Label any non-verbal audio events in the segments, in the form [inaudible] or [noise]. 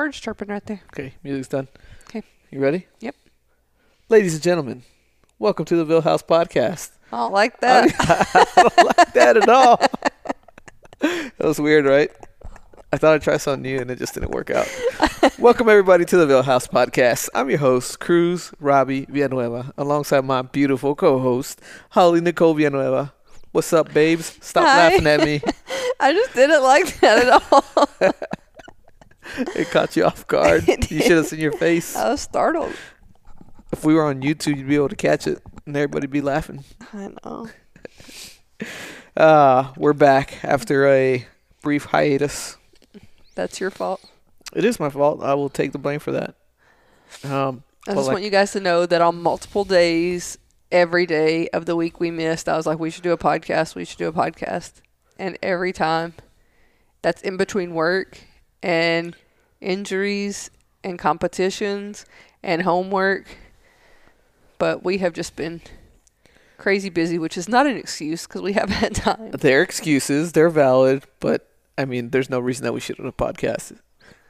birds chirping right there. Okay, music's done. Okay. You ready? Yep. Ladies and gentlemen, welcome to the Vill House Podcast. I don't like that. I [laughs] don't like that at all. [laughs] that was weird, right? I thought I'd try something new and it just didn't work out. [laughs] welcome everybody to the Vill House Podcast. I'm your host, Cruz Robbie Villanueva, alongside my beautiful co-host, Holly Nicole Villanueva. What's up, babes? Stop Hi. laughing at me. I just didn't like that at all. [laughs] It caught you off guard. [laughs] You should have seen your face. I was startled. If we were on YouTube, you'd be able to catch it and everybody'd be laughing. I know. Uh, [laughs] we're back after a brief hiatus. That's your fault. It is my fault. I will take the blame for that. Um, I just like- want you guys to know that on multiple days, every day of the week we missed, I was like, we should do a podcast. We should do a podcast. And every time that's in between work and injuries and competitions and homework. But we have just been crazy busy, which is not an excuse because we [laughs] haven't had time. they're excuses. They're valid, but I mean, there's no reason that we shouldn't have podcasted.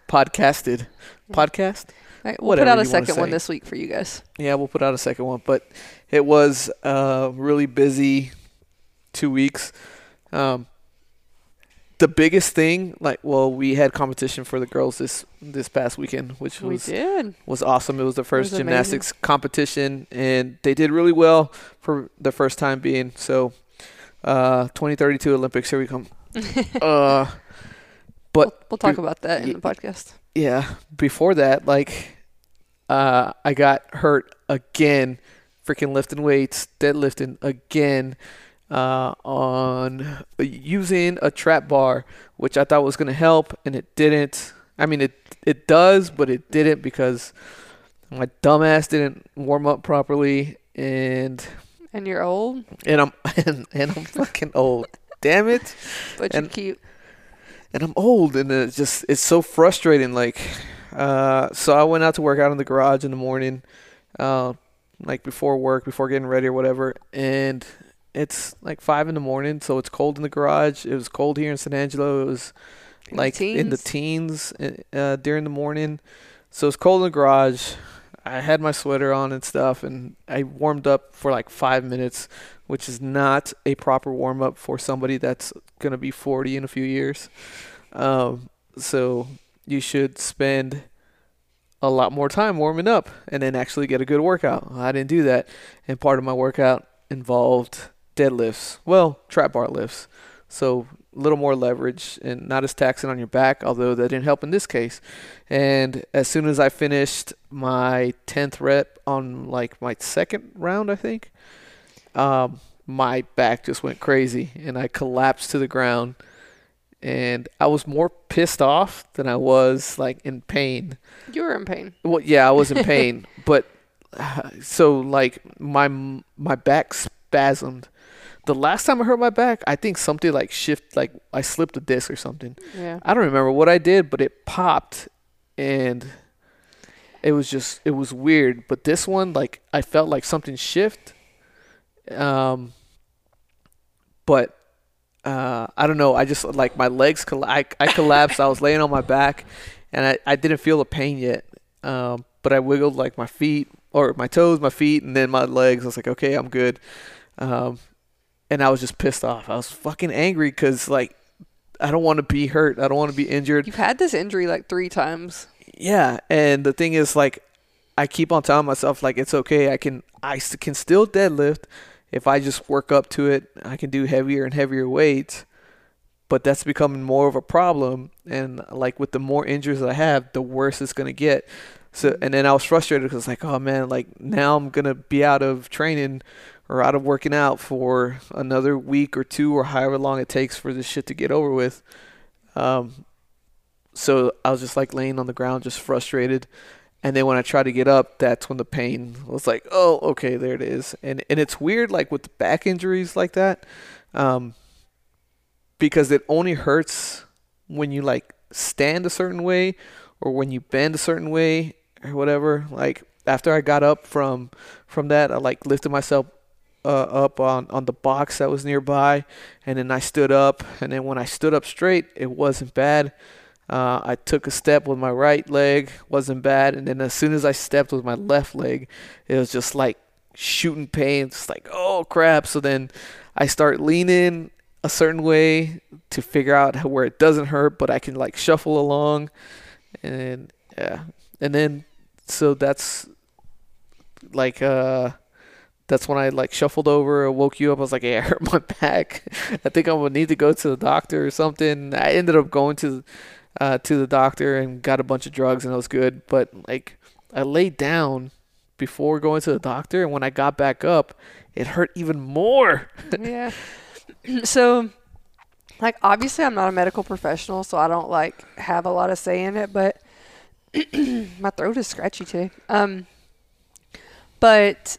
Podcasted. Podcast? Right, we'll Whatever put out a second one this week for you guys. Yeah, we'll put out a second one, but it was uh, really busy two weeks. Um, the biggest thing, like, well, we had competition for the girls this this past weekend, which We was did. was awesome. It was the first was amazing. gymnastics competition, and they did really well for the first time being. So, uh, 2032 Olympics, here we come. [laughs] uh, but we'll, we'll talk be- about that in the podcast. yeah, before that, like, uh, I got hurt again, freaking lifting weights, deadlifting again, uh, on using a trap bar, which I thought was gonna help, and it didn't. I mean, it it does, but it didn't because my dumbass didn't warm up properly, and And you're old, and I'm [laughs] and, and I'm fucking old. Damn it [laughs] but you're And- cute. and I'm old, and it's just it's so frustrating. Like, uh, so I went out to work out in the garage in the morning, uh, like before work, before getting ready or whatever, and it's like five in the morning, so it's cold in the garage. It was cold here in San Angelo. It was like in the teens? teens uh, during the morning, so it's cold in the garage. I had my sweater on and stuff, and I warmed up for like five minutes, which is not a proper warm up for somebody that's gonna be 40 in a few years. Um, so you should spend a lot more time warming up and then actually get a good workout. I didn't do that, and part of my workout involved deadlifts. Well, trap bar lifts. So a little more leverage and not as taxing on your back, although that didn't help in this case. And as soon as I finished my 10th rep on like my second round, I think, um, my back just went crazy and I collapsed to the ground. And I was more pissed off than I was like in pain. You were in pain. Well, yeah, I was in pain, [laughs] but so like my my back spasmed. The last time I hurt my back, I think something like shift, like I slipped a disc or something. Yeah. I don't remember what I did, but it popped, and it was just it was weird. But this one, like I felt like something shift. Um, but uh, I don't know. I just like my legs. Coll- I I collapsed. I was laying on my back, and I I didn't feel the pain yet. Um, but I wiggled like my feet or my toes, my feet, and then my legs. I was like, okay, I'm good. Um, and I was just pissed off. I was fucking angry because like I don't want to be hurt. I don't want to be injured. You've had this injury like three times. Yeah, and the thing is, like, I keep on telling myself, like, it's okay. I can, I can still deadlift if I just work up to it. I can do heavier and heavier weights, but that's becoming more of a problem. And like with the more injuries I have, the worse it's gonna get. So, and then I was frustrated because like, oh man, like now I'm gonna be out of training or out of working out for another week or two or however long it takes for this shit to get over with. Um, so I was just like laying on the ground, just frustrated. And then when I tried to get up, that's when the pain was like, oh, okay, there it is. And and it's weird, like with back injuries like that, um, because it only hurts when you like stand a certain way or when you bend a certain way or whatever. Like after I got up from from that, I like lifted myself uh, up on on the box that was nearby, and then I stood up. And then when I stood up straight, it wasn't bad. Uh, I took a step with my right leg, wasn't bad, and then as soon as I stepped with my left leg, it was just like shooting pain. It's like, oh crap! So then I start leaning a certain way to figure out where it doesn't hurt, but I can like shuffle along, and yeah, and then so that's like uh that's when I like shuffled over woke you up. I was like, [laughs] "Hey, I hurt my back. I think I'm gonna need to go to the doctor or something." I ended up going to uh, to the doctor and got a bunch of drugs, and it was good. But like, I laid down before going to the doctor, and when I got back up, it hurt even more. [laughs] yeah. [clears throat] so, like, obviously, I'm not a medical professional, so I don't like have a lot of say in it. But [clears throat] my throat is scratchy today. Um, but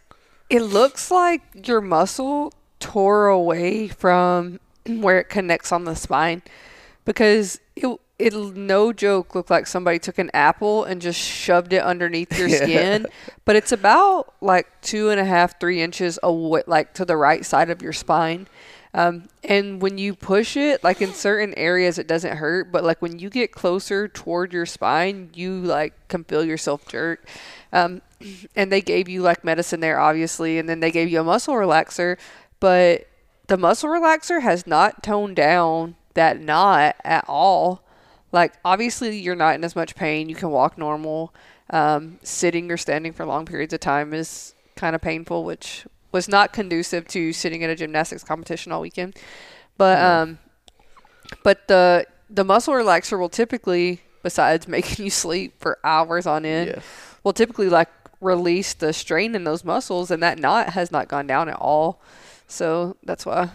it looks like your muscle tore away from [clears throat] where it connects on the spine because it it no joke looked like somebody took an apple and just shoved it underneath your [laughs] skin. But it's about like two and a half three inches away like to the right side of your spine. Um, and when you push it like in certain areas it doesn't hurt but like when you get closer toward your spine you like can feel yourself jerk. Um, and they gave you like medicine there, obviously, and then they gave you a muscle relaxer, but the muscle relaxer has not toned down that knot at all. Like, obviously, you're not in as much pain. You can walk normal. Um, sitting or standing for long periods of time is kind of painful, which was not conducive to sitting at a gymnastics competition all weekend. But um, but the the muscle relaxer will typically, besides [laughs] making you sleep for hours on end, Yes. will typically like release the strain in those muscles, and that knot has not gone down at all. So that's why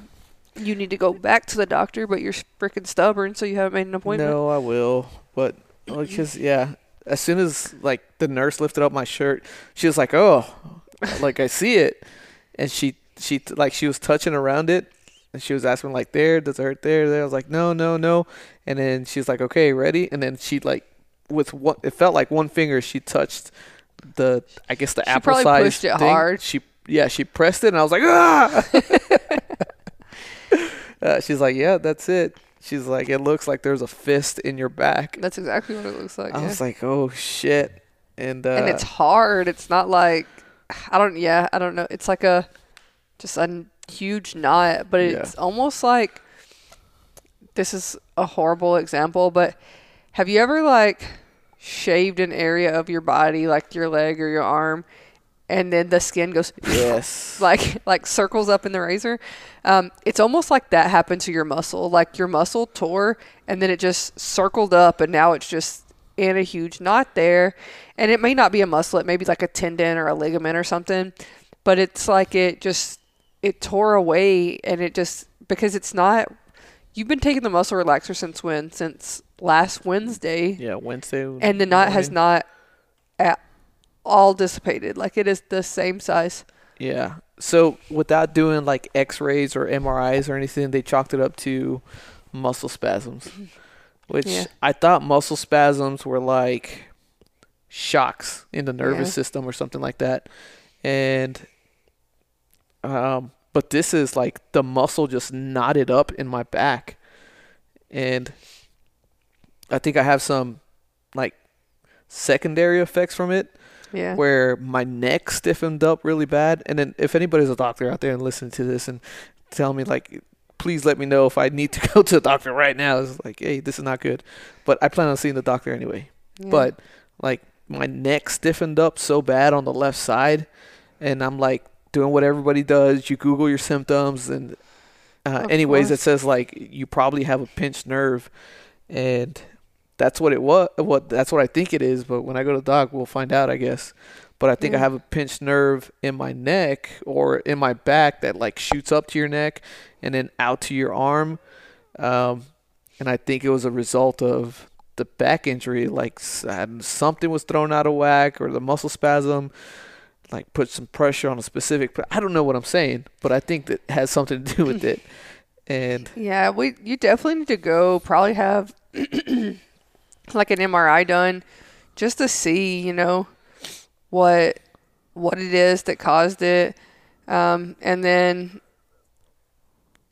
you need to go back to the doctor, but you're freaking stubborn, so you haven't made an appointment. No, I will. But because yeah, as soon as like the nurse lifted up my shirt, she was like, "Oh, like I see it," and she she like she was touching around it, and she was asking like, "There, does it hurt there?" There, I was like, "No, no, no," and then she's like, "Okay, ready?" And then she like with what it felt like one finger, she touched the I guess the She apple probably size pushed it thing. hard. She yeah, she pressed it, and I was like, "Ah!" [laughs] uh, she's like, "Yeah, that's it." She's like, "It looks like there's a fist in your back." That's exactly what it looks like. I yeah. was like, "Oh shit!" And uh, and it's hard. It's not like I don't. Yeah, I don't know. It's like a just a huge knot, but Yeah. it's almost like this is a horrible example. But have you ever like shaved an area of your body, like your leg or your arm, and then the skin goes [laughs] yes, like like circles up in the razor. Um, it's almost like that happened to your muscle. Like your muscle tore and then it just circled up and now it's just in a huge knot there. And it may not be a muscle, it may be like a tendon or a ligament or something. But it's like it just it tore away and it just because it's not you've been taking the muscle relaxer since when? Since last Wednesday yeah, Wednesday. and the knot has not at all dissipated. Like it is the same size. Yeah. So without doing like X-rays or MRIs or anything, they chalked it up to muscle spasms, [clears throat] which Yeah. I thought muscle spasms were like shocks in the nervous Yeah. system or something like that, and um, but this is like the muscle just knotted up in my back, and I think I have some like secondary effects from it Yeah. where my neck stiffened up really bad. And then if anybody's a doctor out there and listening to this and tell me like, please let me know if I need to [laughs] go to the doctor right now. It's like, hey, this is not good. But I plan on seeing the doctor anyway. Yeah. But like my neck stiffened up so bad on the left side, and I'm like doing what everybody does. You Google your symptoms, and uh, anyways, it says like you probably have a pinched nerve, and that's what it was. What that's what I think it is. But when I go to the doc, we'll find out, I guess. But I think I have a pinched nerve in my neck or in my back that like shoots up to your neck and then out to your arm. Um, and I think it was a result of the back injury. Like something was thrown out of whack or the muscle spasm, like put some pressure on a specific. I don't know what I'm saying, but I think that has something to do with it. [laughs] And Yeah, we you definitely need to go. Probably have [clears throat] like an MRI done, just to see, you know, what what it is that caused it, um, and then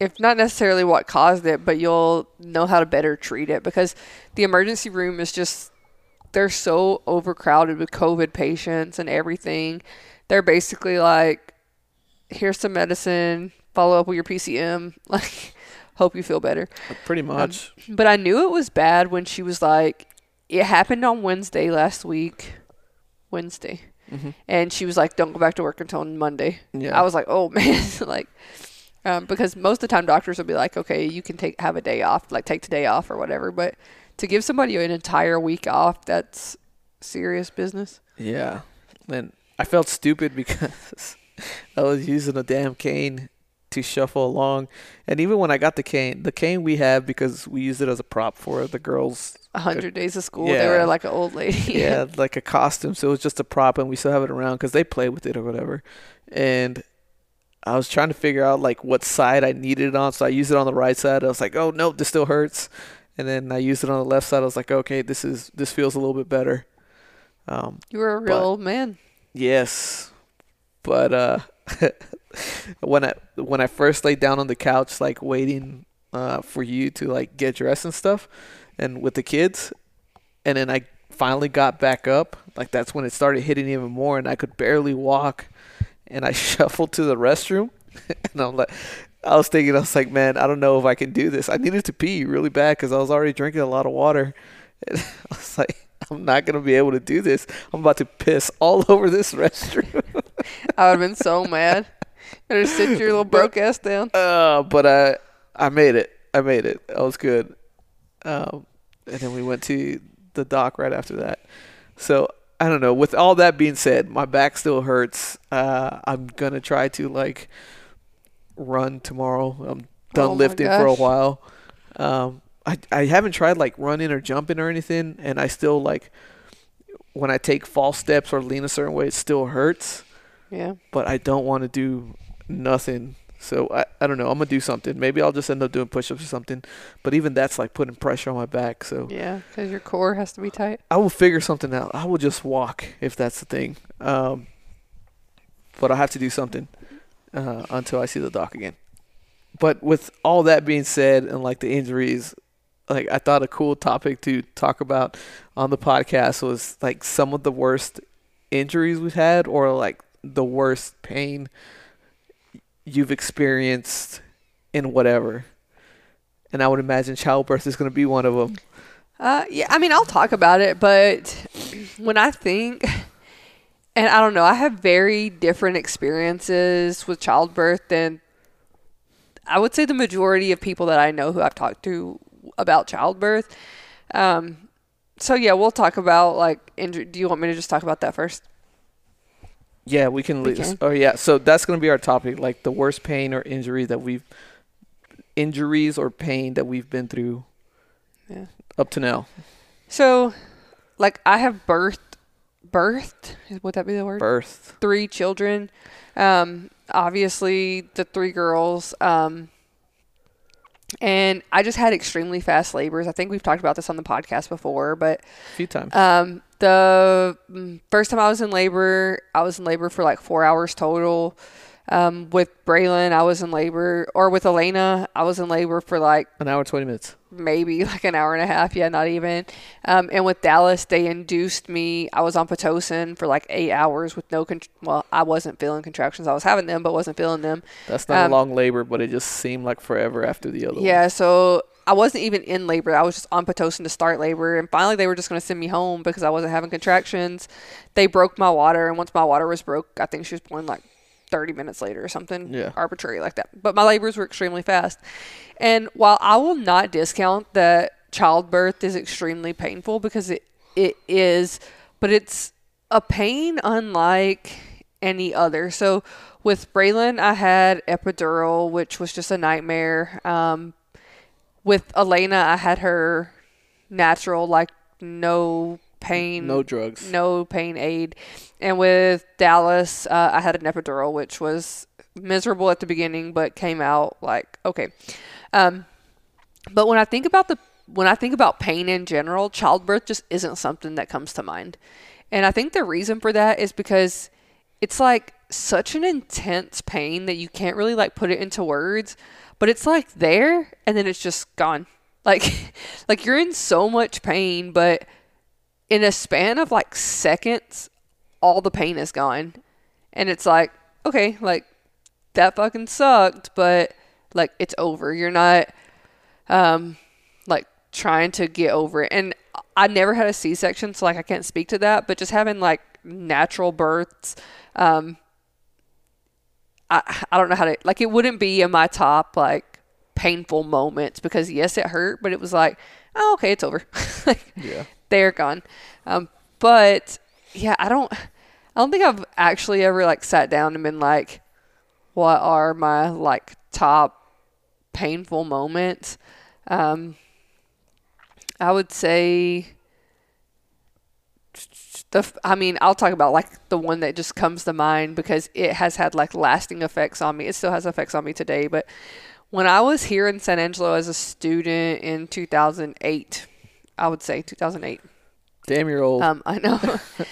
if not necessarily what caused it, but you'll know how to better treat it because the emergency room is just they're so overcrowded with COVID patients and everything. They're basically like, here's some medicine, follow up with your PCM, [laughs] like, hope you feel better. Pretty much. Um, but I knew it was bad when she was like, it happened on Wednesday last week. Wednesday. hmm And she was like, don't go back to work until Monday. Yeah. I was like, oh [laughs] man, like, um, because most of the time doctors will be like, okay, you can take have a day off, like take today off or whatever. But to give somebody an entire week off, that's serious business. Yeah. And I felt stupid because [laughs] I was using a damn cane to shuffle along. And even when I got the cane, the cane we have because we use it as a prop for the girls. A hundred uh, days of school, Yeah. they were like an old lady. [laughs] yeah, [laughs] like a costume. So it was just a prop, and we still have it around because they play with it or whatever. And I was trying to figure out like what side I needed it on. So I used it on the right side. I was like, oh no, this still hurts. And then I used it on the left side. I was like, okay, this is this feels a little bit better. Um, you were a real But- old man. Yes, but uh, [laughs] when I when I first laid down on the couch, like waiting uh, for you to like get dressed and stuff, and with the kids, and then I finally got back up. Like that's when it started hitting even more, and I could barely walk, and I [laughs] shuffled to the restroom, [laughs] and I'm like. I was thinking, I was like, man, I don't know if I can do this. I needed to pee really bad because I was already drinking a lot of water. [laughs] And I was like, I'm not going to be able to do this. I'm about to piss all [laughs] over this restroom. [laughs] I would have been so mad. Better sit your little broke ass down. Uh, but I I made it. I made it. I was good. Um, and then we went to the doc right after that. So I don't know. With all that being said, my back still hurts. Uh, I'm gonna try to like run tomorrow. I'm done Oh lifting for a while. Um, I I haven't tried like running or jumping or anything, and I still like when I take false steps or lean a certain way, it still hurts Yeah. but I don't want to do nothing. So I, I don't know. I'm gonna do something. Maybe I'll just end up doing push-ups or something. But even that's like putting pressure on my back. So Yeah. Because your core has to be tight. I will figure something out. I will just walk if that's the thing. Um, but I'll have to do something uh, until I see the doc again. But with all that being said, and like the injuries, like I thought a cool topic to talk about on the podcast was like some of the worst injuries we've had, or like the worst pain you've experienced in whatever. And I would imagine childbirth is going to be one of them. Uh, yeah, I mean, I'll talk about it, but when I think, and I don't know, I have very different experiences with childbirth than I would say the majority of people that I know who I've talked to about childbirth. Um, so yeah, we'll talk about like injury. Do you want me to just talk about that first? Yeah, we can. We leave. can. Oh yeah, so that's gonna be our topic, like the worst pain or injury that we've, injuries or pain that we've been through, Yeah. up to now. So, like, I have birthed, birthed. Would that be the word? Birth. three children. Um, obviously, the three girls. Um, and I just had extremely fast labors. I think we've talked about this on the podcast before, but A few times. um, the mm, first time I was in labor, I was in labor for like four hours total. Um, with Braylon, I was in labor, or with Elena, I was in labor for like An hour twenty minutes. maybe [laughs] like an hour and a half. Yeah, not even. Um, and with Dallas, they induced me. I was on pitocin for like eight hours with no. Con- well, I wasn't feeling contractions. I was having them, but wasn't feeling them. That's not Um, a long labor, but it just seemed like forever after the other. Yeah, so I wasn't even in labor. I was just on pitocin to start labor, and finally they were just going to send me home because I wasn't having contractions. They broke my water, and once my water was broke, I think she was born like 30 minutes later or something Yeah. arbitrary like that. But my labors were extremely fast. And while I will not discount that childbirth is extremely painful because it it is, but it's a pain unlike any other. So with Braylon, I had epidural, which was just a nightmare. Um, with Elena, I had her natural, like no pain, No drugs. no pain aid. And with Dallas, uh, I had an epidural, which was miserable at the beginning, but came out like okay. Um, but when I think about the when I think about pain in general, childbirth just isn't something that comes to mind. And I think the reason for that is because it's like such an intense pain that you can't really like put it into words, but it's like there and then it's just gone. [laughs] Like like you're in so much pain, but in a span of like seconds, all the pain is gone. And it's like, okay, like that fucking sucked, but like it's over. You're not um like trying to get over it. And I never had a C-section, so like I can't speak to that, but just having like natural births um I I don't know how to like it wouldn't be in my top like painful moments because yes it hurt, but it was like, oh okay, it's over. [laughs] like Yeah. They're gone. Um, but yeah, I don't, I don't think I've actually ever like sat down and been like, what are my like top painful moments? Um, I would say the, I mean, I'll talk about like the one that just comes to mind because it has had like lasting effects on me. It still has effects on me today, but when I was here in San Angelo as a student in 2008, I would say 2008. Damn, you're old. Um, I know.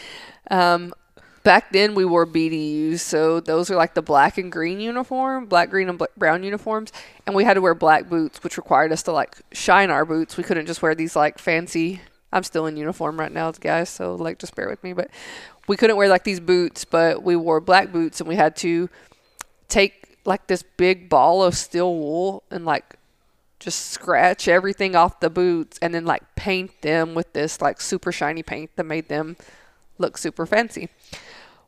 [laughs] um, back then we wore BDUs, so those are like the black and green uniform, black, green, and brown uniforms, and we had to wear black boots, which required us to like shine our boots. We couldn't just wear these like fancy. I'm still in uniform right now, guys, so like just bear with me. But we couldn't wear like these boots, but we wore black boots, and we had to take like this big ball of steel wool and like just scratch everything off the boots and then like paint them with this like super shiny paint that made them look super fancy.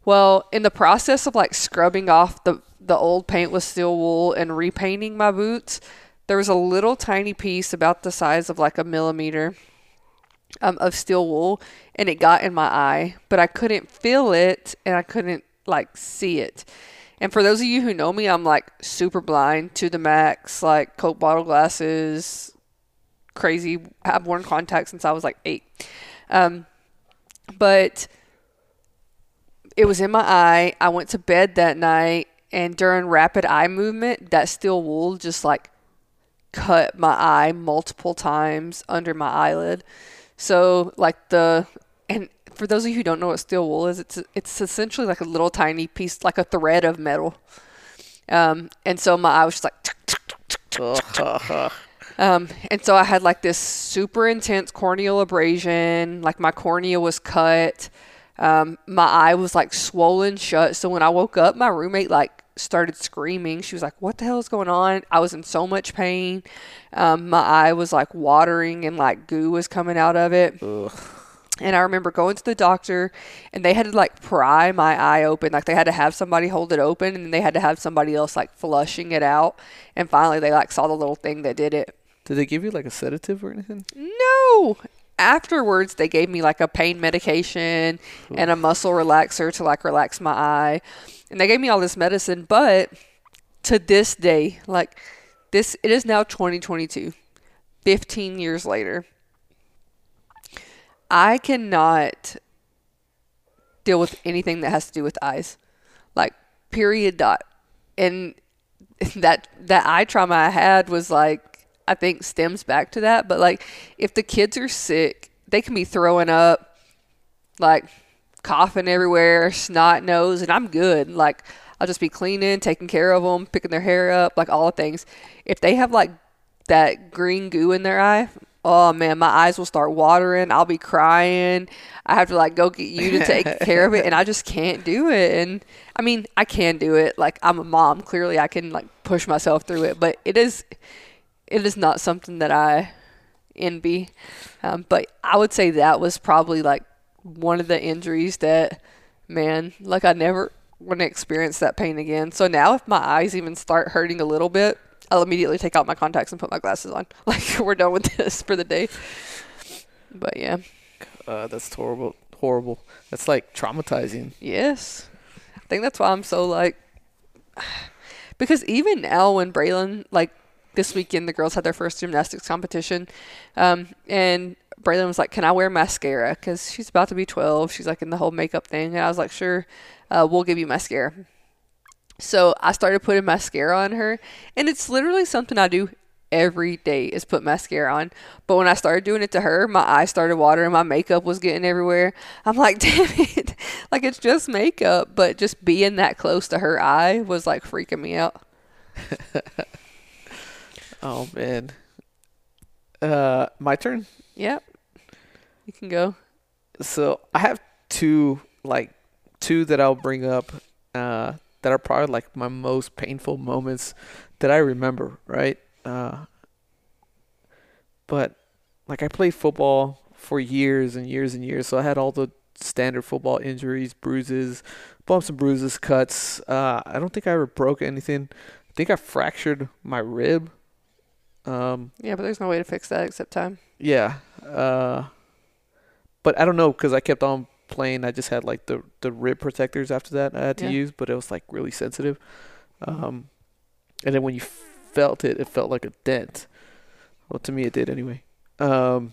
Well, in the process of like scrubbing off the the old paint with steel wool and repainting my boots, there was a little tiny piece about the size of like a millimeter um, of steel wool and it got in my eye, but I couldn't feel it and I couldn't like see it. And for those of you who know me, I'm like super blind to the max, like Coke bottle glasses, crazy. I've worn contacts since I was like eight. Um, but it was in my eye. I went to bed that night, and during rapid eye movement, that steel wool just like cut my eye multiple times under my eyelid. So like the and for those of you who don't know what steel wool is, it's it's essentially like a little tiny piece, like a thread of metal. Um, and so my eye was just like, um, and so I had like this super intense corneal abrasion. Like my cornea was cut. Um, my eye was like swollen shut. So when I woke up, my roommate like started screaming. She was like, "What the hell is going on?" I was in so much pain. Um, my eye was like watering and like goo was coming out of it. And I remember going to the doctor and they had to like pry my eye open. Like they had to have somebody hold it open and they had to have somebody else like flushing it out. And finally they like saw the little thing that did it. Did they give you like a sedative or anything? No. Afterwards they gave me like a pain medication and a muscle relaxer to like relax my eye. And they gave me all this medicine, but to this day, like this it is now 2022. 15 years later. I cannot deal with anything that has to do with eyes. Like period dot. And [laughs] that that eye trauma I had was like I think stems back to that, but like if the kids are sick, they can be throwing up like coughing everywhere, snot nose, and I'm good. Like I'll just be cleaning, taking care of them, picking their hair up, like all the things. If they have like that green goo in their eye, oh man, my eyes will start watering. I'll be crying. I have to like go get you to take [laughs] care of it, and I just can't do it. And I mean, I can do it. Like I'm a mom. Clearly, I can like push myself through it, but it is, it is not something that I envy. Um, but I would say that was probably like one of the injuries that, man, like I never want to experience that pain again. So now, if my eyes even start hurting a little bit, I'll immediately take out my contacts and put my glasses on. [laughs] Like we're done with this for the day. But yeah, Uh, that's horrible. Horrible. That's like traumatizing. yes, I think that's why I'm so like, [sighs] because even now when Braylon like this weekend the girls had their first gymnastics competition, um, and Braylon was like, "Can I wear mascara?" Because she's about to be 12. She's like in the whole makeup thing, and I was like, "Sure, uh, we'll give you mascara." So I started putting mascara on her, and it's literally something I do every day is put mascara on. But when I started doing it to her, my eyes started watering, my makeup was getting everywhere. I'm like, [laughs] damn it. like it's just makeup, but just being that close to her eye was like freaking me out. [laughs] Oh man. Uh, my turn. Yep. You can go. So I have two, like two that I'll bring up, uh, that are probably like my most painful moments that I remember. Right. Uh, but like I played football for years and years and years, so I had all the standard football injuries, bruises, bumps and bruises, cuts. Uh, I don't think I ever broke anything. I think I fractured my rib. Um, Yeah, but there's no way to fix that except time. yeah. Uh, but I don't know because I kept on playing. I just had like the the rib protectors after that I had to Yeah. use, but it was like really sensitive. Um, and then when you felt it, it felt like a dent. Well, to me, it did anyway. Um,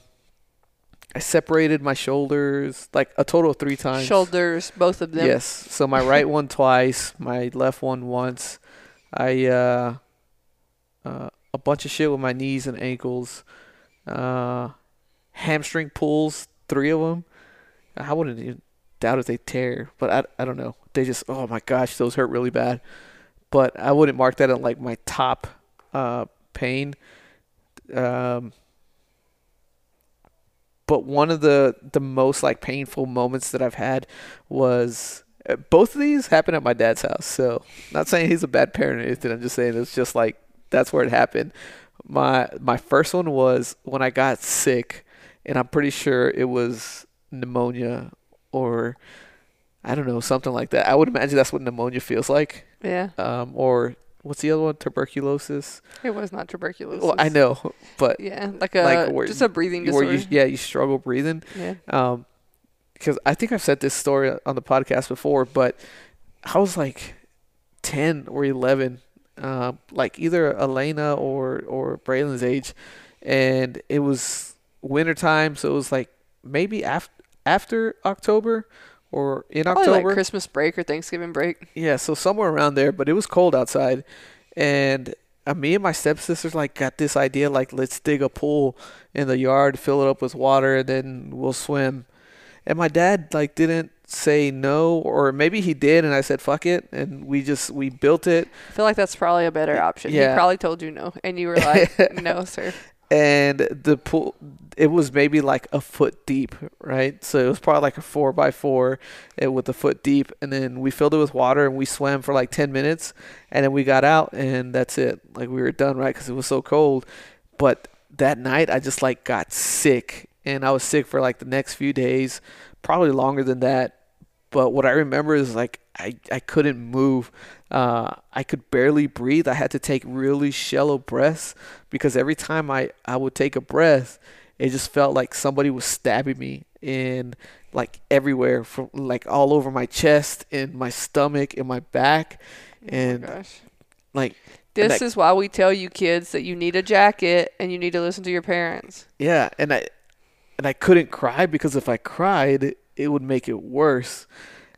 I separated my shoulders like a total of three times. Shoulders, both of them. Yes. So my right [laughs] one twice, my left one once. I uh, uh, a bunch of shit with my knees and ankles. Uh, hamstring pulls, three of them. I wouldn't even doubt if they tear, but I I don't know. They just oh my gosh, those hurt really bad. But I wouldn't mark that on like my top uh, pain. Um, but one of the the most like painful moments that I've had was uh, both of these happened at my dad's house. So not saying he's a bad parent or anything. I'm just saying it's just like that's where it happened. My my first one was when I got sick, and I'm pretty sure it was pneumonia or I don't know something like that. I would imagine that's what pneumonia feels like. Yeah. Um, or what's the other one? Tuberculosis. It was not tuberculosis. Well, I know, [laughs] but Yeah, like a Like where- just a breathing where disorder. you yeah you struggle breathing. yeah. Um, because I think I've said this story on the podcast before, but I was like ten or eleven, uh, like either Elena or or Braylon's age, and it was wintertime, so it was like maybe after after October or in Probably October. like Christmas break or Thanksgiving break. Yeah, so somewhere around there, but it was cold outside, and uh, me and my stepsisters like got this idea like let's dig a pool in the yard, fill it up with water, and then we'll swim. And my dad like didn't say no, or maybe he did, and I said fuck it, and we just we built it, I feel like that's probably a better option. Yeah. He probably told you no, and you were like, [laughs] "No, sir." And the pool it was maybe like a foot deep, right? So it was probably like a four by four eh, with a foot deep, and then we filled it with water and we swam for like ten minutes, and then we got out and that's it. Like we were done, right? Because it was so cold. But that night I just like got sick, and I was sick for like the next few days, probably longer than that. But what I remember is like I, I couldn't move. Uh, I could barely breathe. I had to take really shallow breaths because every time I, I would take a breath, it just felt like somebody was stabbing me in like everywhere from like all over my chest and my stomach and my back and oh my gosh. like and This I- is why we tell you kids that you need a jacket and you need to listen to your parents. yeah and I and I couldn't cry because if I cried it would make it worse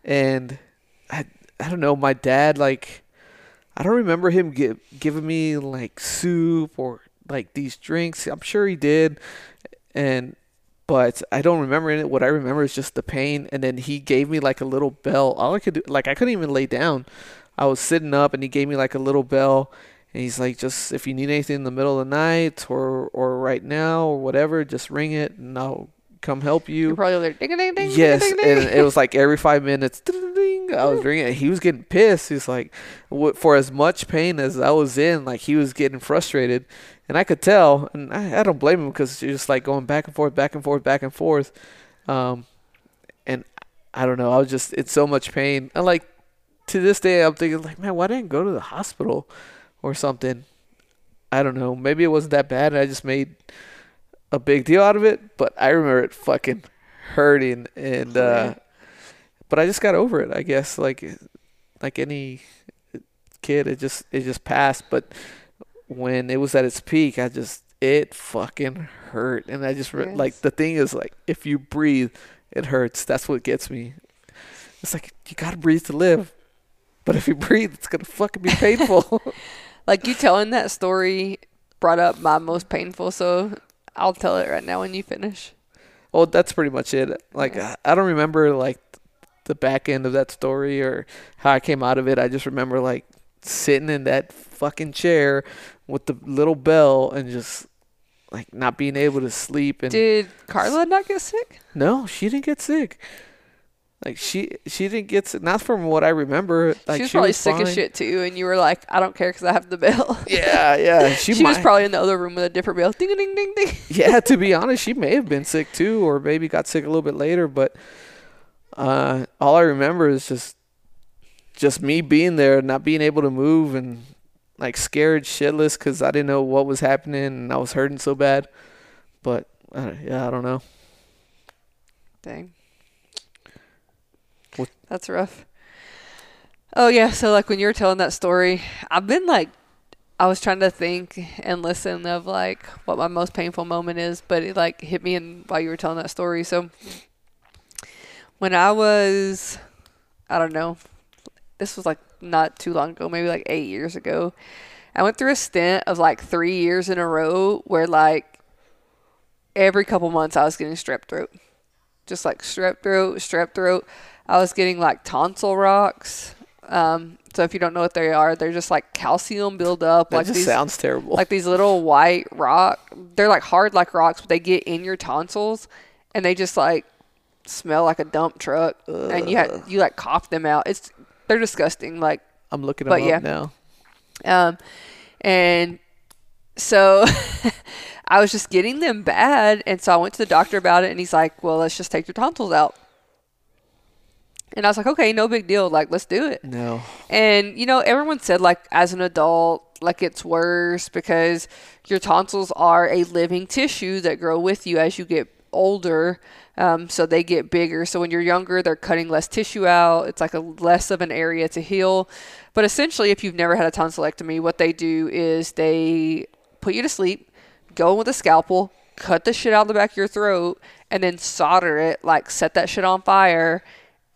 and I I don't know my dad like I don't remember him give, giving me like soup or like these drinks I'm sure he did and but I don't remember it. What I remember is just the pain. And then he gave me like a little bell. All I could do, like, I couldn't even lay down. I was sitting up, and he gave me like a little bell. And he's like, just if you need anything in the middle of the night or or right now or whatever, just ring it, and I'll come help You're probably there. Ding, ding, ding, Yes, ding, and ding, ding. it was like every five minutes. ding, ding, I was ringing. it. He was getting pissed. He's like, for as much pain as I was in, like he was getting frustrated, and I could tell. And I, I don't blame him because you're just like going back and forth, back and forth, back and forth. Um, and I don't know. I was just in so much pain. And like to this day, I'm thinking like, man, why didn't I go to the hospital or something? I don't know. Maybe it wasn't that bad, and I just made a big deal out of it. But I remember it fucking hurting, and uh, but I just got over it. I guess like like any kid, it just it just passed. But when it was at its peak, I just it fucking hurt, and I just Yes. like the thing is like if you breathe, it hurts. That's what gets me. It's like you gotta breathe to live, but if you breathe, it's gonna fucking be painful. [laughs] like you telling that story brought up my most painful, so I'll tell it right now when you finish. Well, that's pretty much it. Like I I don't remember like the back end of that story or how I came out of it. I just remember like sitting in that fucking chair with the little bell and just like not being able to sleep and Did Carla not get sick? no, she didn't get sick. Like she she didn't get sick. Not from what I remember. Like she was probably sick fine. as shit too, and you were like, "I don't care because I have the bill. [laughs] Yeah, yeah. She, She, was probably in the other room with a different bill. Ding ding ding ding. [laughs] yeah, to be [laughs] honest, she may have been sick too, or maybe got sick a little bit later. But uh, all I remember is just just me being there, not being able to move, and like scared shitless because I didn't know what was happening, and I was hurting so bad. But uh, yeah, I don't know. Dang. What- That's rough. Oh yeah, so like when you were telling that story, I've been like I was trying to think and listen of like what my most painful moment is, but it like hit me in while you were telling that story. So when I was I don't know, this was like not too long ago, maybe like 8 years ago. I went through a stint of like 3 years in a row where like every couple months I was getting strep throat just like strep throat, strep throat. I was getting like tonsil rocks. Um, so if you don't know what they are, they're just like calcium buildup, That like just these, sounds terrible. like these little white rock. They're like hard like rocks, but they get in your tonsils, and they just like smell like a dump truck. And you had you like cough them out. It's they're disgusting. Like I'm looking but them yeah. up now. um, and so [laughs] I was just getting them bad. And so I went to the doctor about it, and he's like, well, let's just take your tonsils out. And I was like, okay, no big deal. Like, let's do it. No. And, you know, everyone said, like, as an adult, like, it's worse because your tonsils are a living tissue that grow with you as you get older. Um, so they get bigger. So when you're younger, they're cutting less tissue out. It's like a less of an area to heal. But essentially, if you've never had a tonsillectomy, what they do is they put you to sleep, go in with a scalpel, cut the shit out of the back of your throat, and then solder it, like set that shit on fire,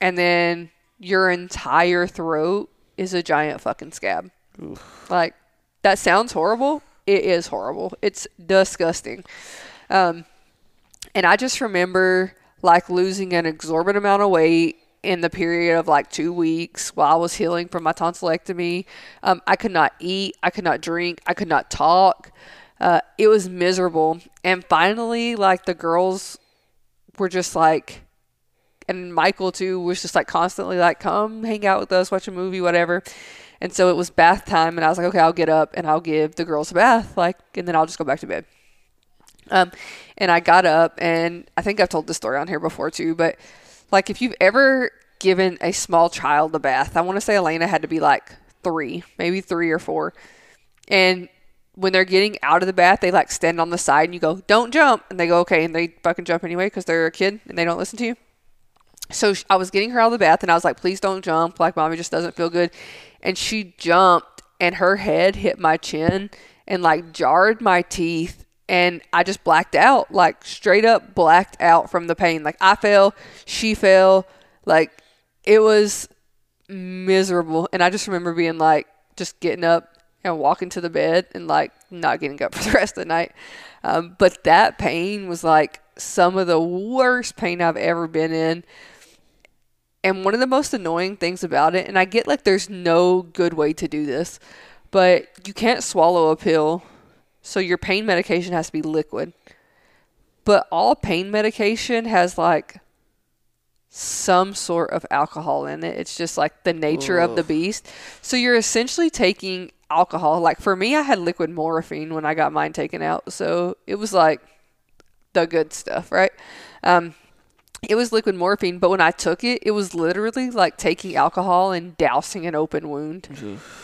and then your entire throat is a giant fucking scab. Like that sounds horrible. It is horrible. It's disgusting. Um, and I just remember like losing an exorbitant amount of weight in the period of like two weeks while I was healing from my tonsillectomy. Um, I could not eat. I could not drink. I could not talk. Uh, it was miserable. And finally, like the girls were just like, and Michael too was just like constantly like, come hang out with us, watch a movie, whatever. And so it was bath time, and I was like, okay, I'll get up and I'll give the girls a bath, like, and then I'll just go back to bed. Um, and I got up, and I think I've told this story on here before too, but like if you've ever given a small child a bath, I want to say Elena had to be like three, maybe three or four, and when they're getting out of the bath, they like stand on the side and you go, "Don't jump," and they go, "Okay," and they fucking jump anyway because they're a kid and they don't listen to you. So I was getting her out of the bath and I was like, "Please don't jump," like mommy just doesn't feel good, and she jumped and her head hit my chin and like jarred my teeth and I just blacked out, like straight up blacked out from the pain. Like I fell, she fell, like it was miserable. And I just remember being like, just getting up and walking to the bed and like not getting up [laughs] for the rest of the night. Um, but that pain was like some of the worst pain I've ever been in. And one of the most annoying things about it, and I get like there's no good way to do this, but you can't swallow a pill. So your pain medication has to be liquid. But all pain medication has like some sort of alcohol in it. It's just like the nature of the beast. So you're essentially taking alcohol. Like for me, I had liquid morphine when I got mine taken out. So it was like the good stuff, right? Um, it was liquid morphine, but when I took it, it was literally like taking alcohol and dousing an open wound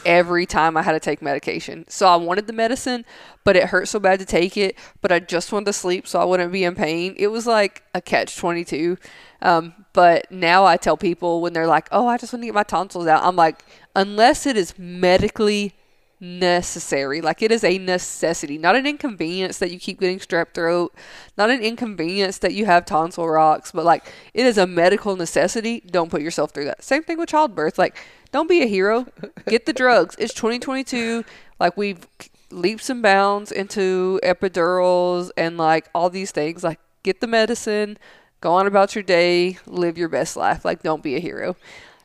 every time I had to take medication. So I wanted the medicine, but it hurt so bad to take it, but I just wanted to sleep so I wouldn't be in pain. It was like a catch 22. Um, but now I tell people when they're like, oh, I just want to get my tonsils out, I'm like, unless it is medically necessary. Like it is a necessity, not an inconvenience that you keep getting strep throat, not an inconvenience that you have tonsil rocks, but like it is a medical necessity. Don't put yourself through that. Same thing with childbirth. Like don't be a hero. Get the drugs. It's 2022. Like we've leaps and bounds into epidurals and like all these things. Like, get the medicine, go on about your day, live your best life. Like, don't be a hero.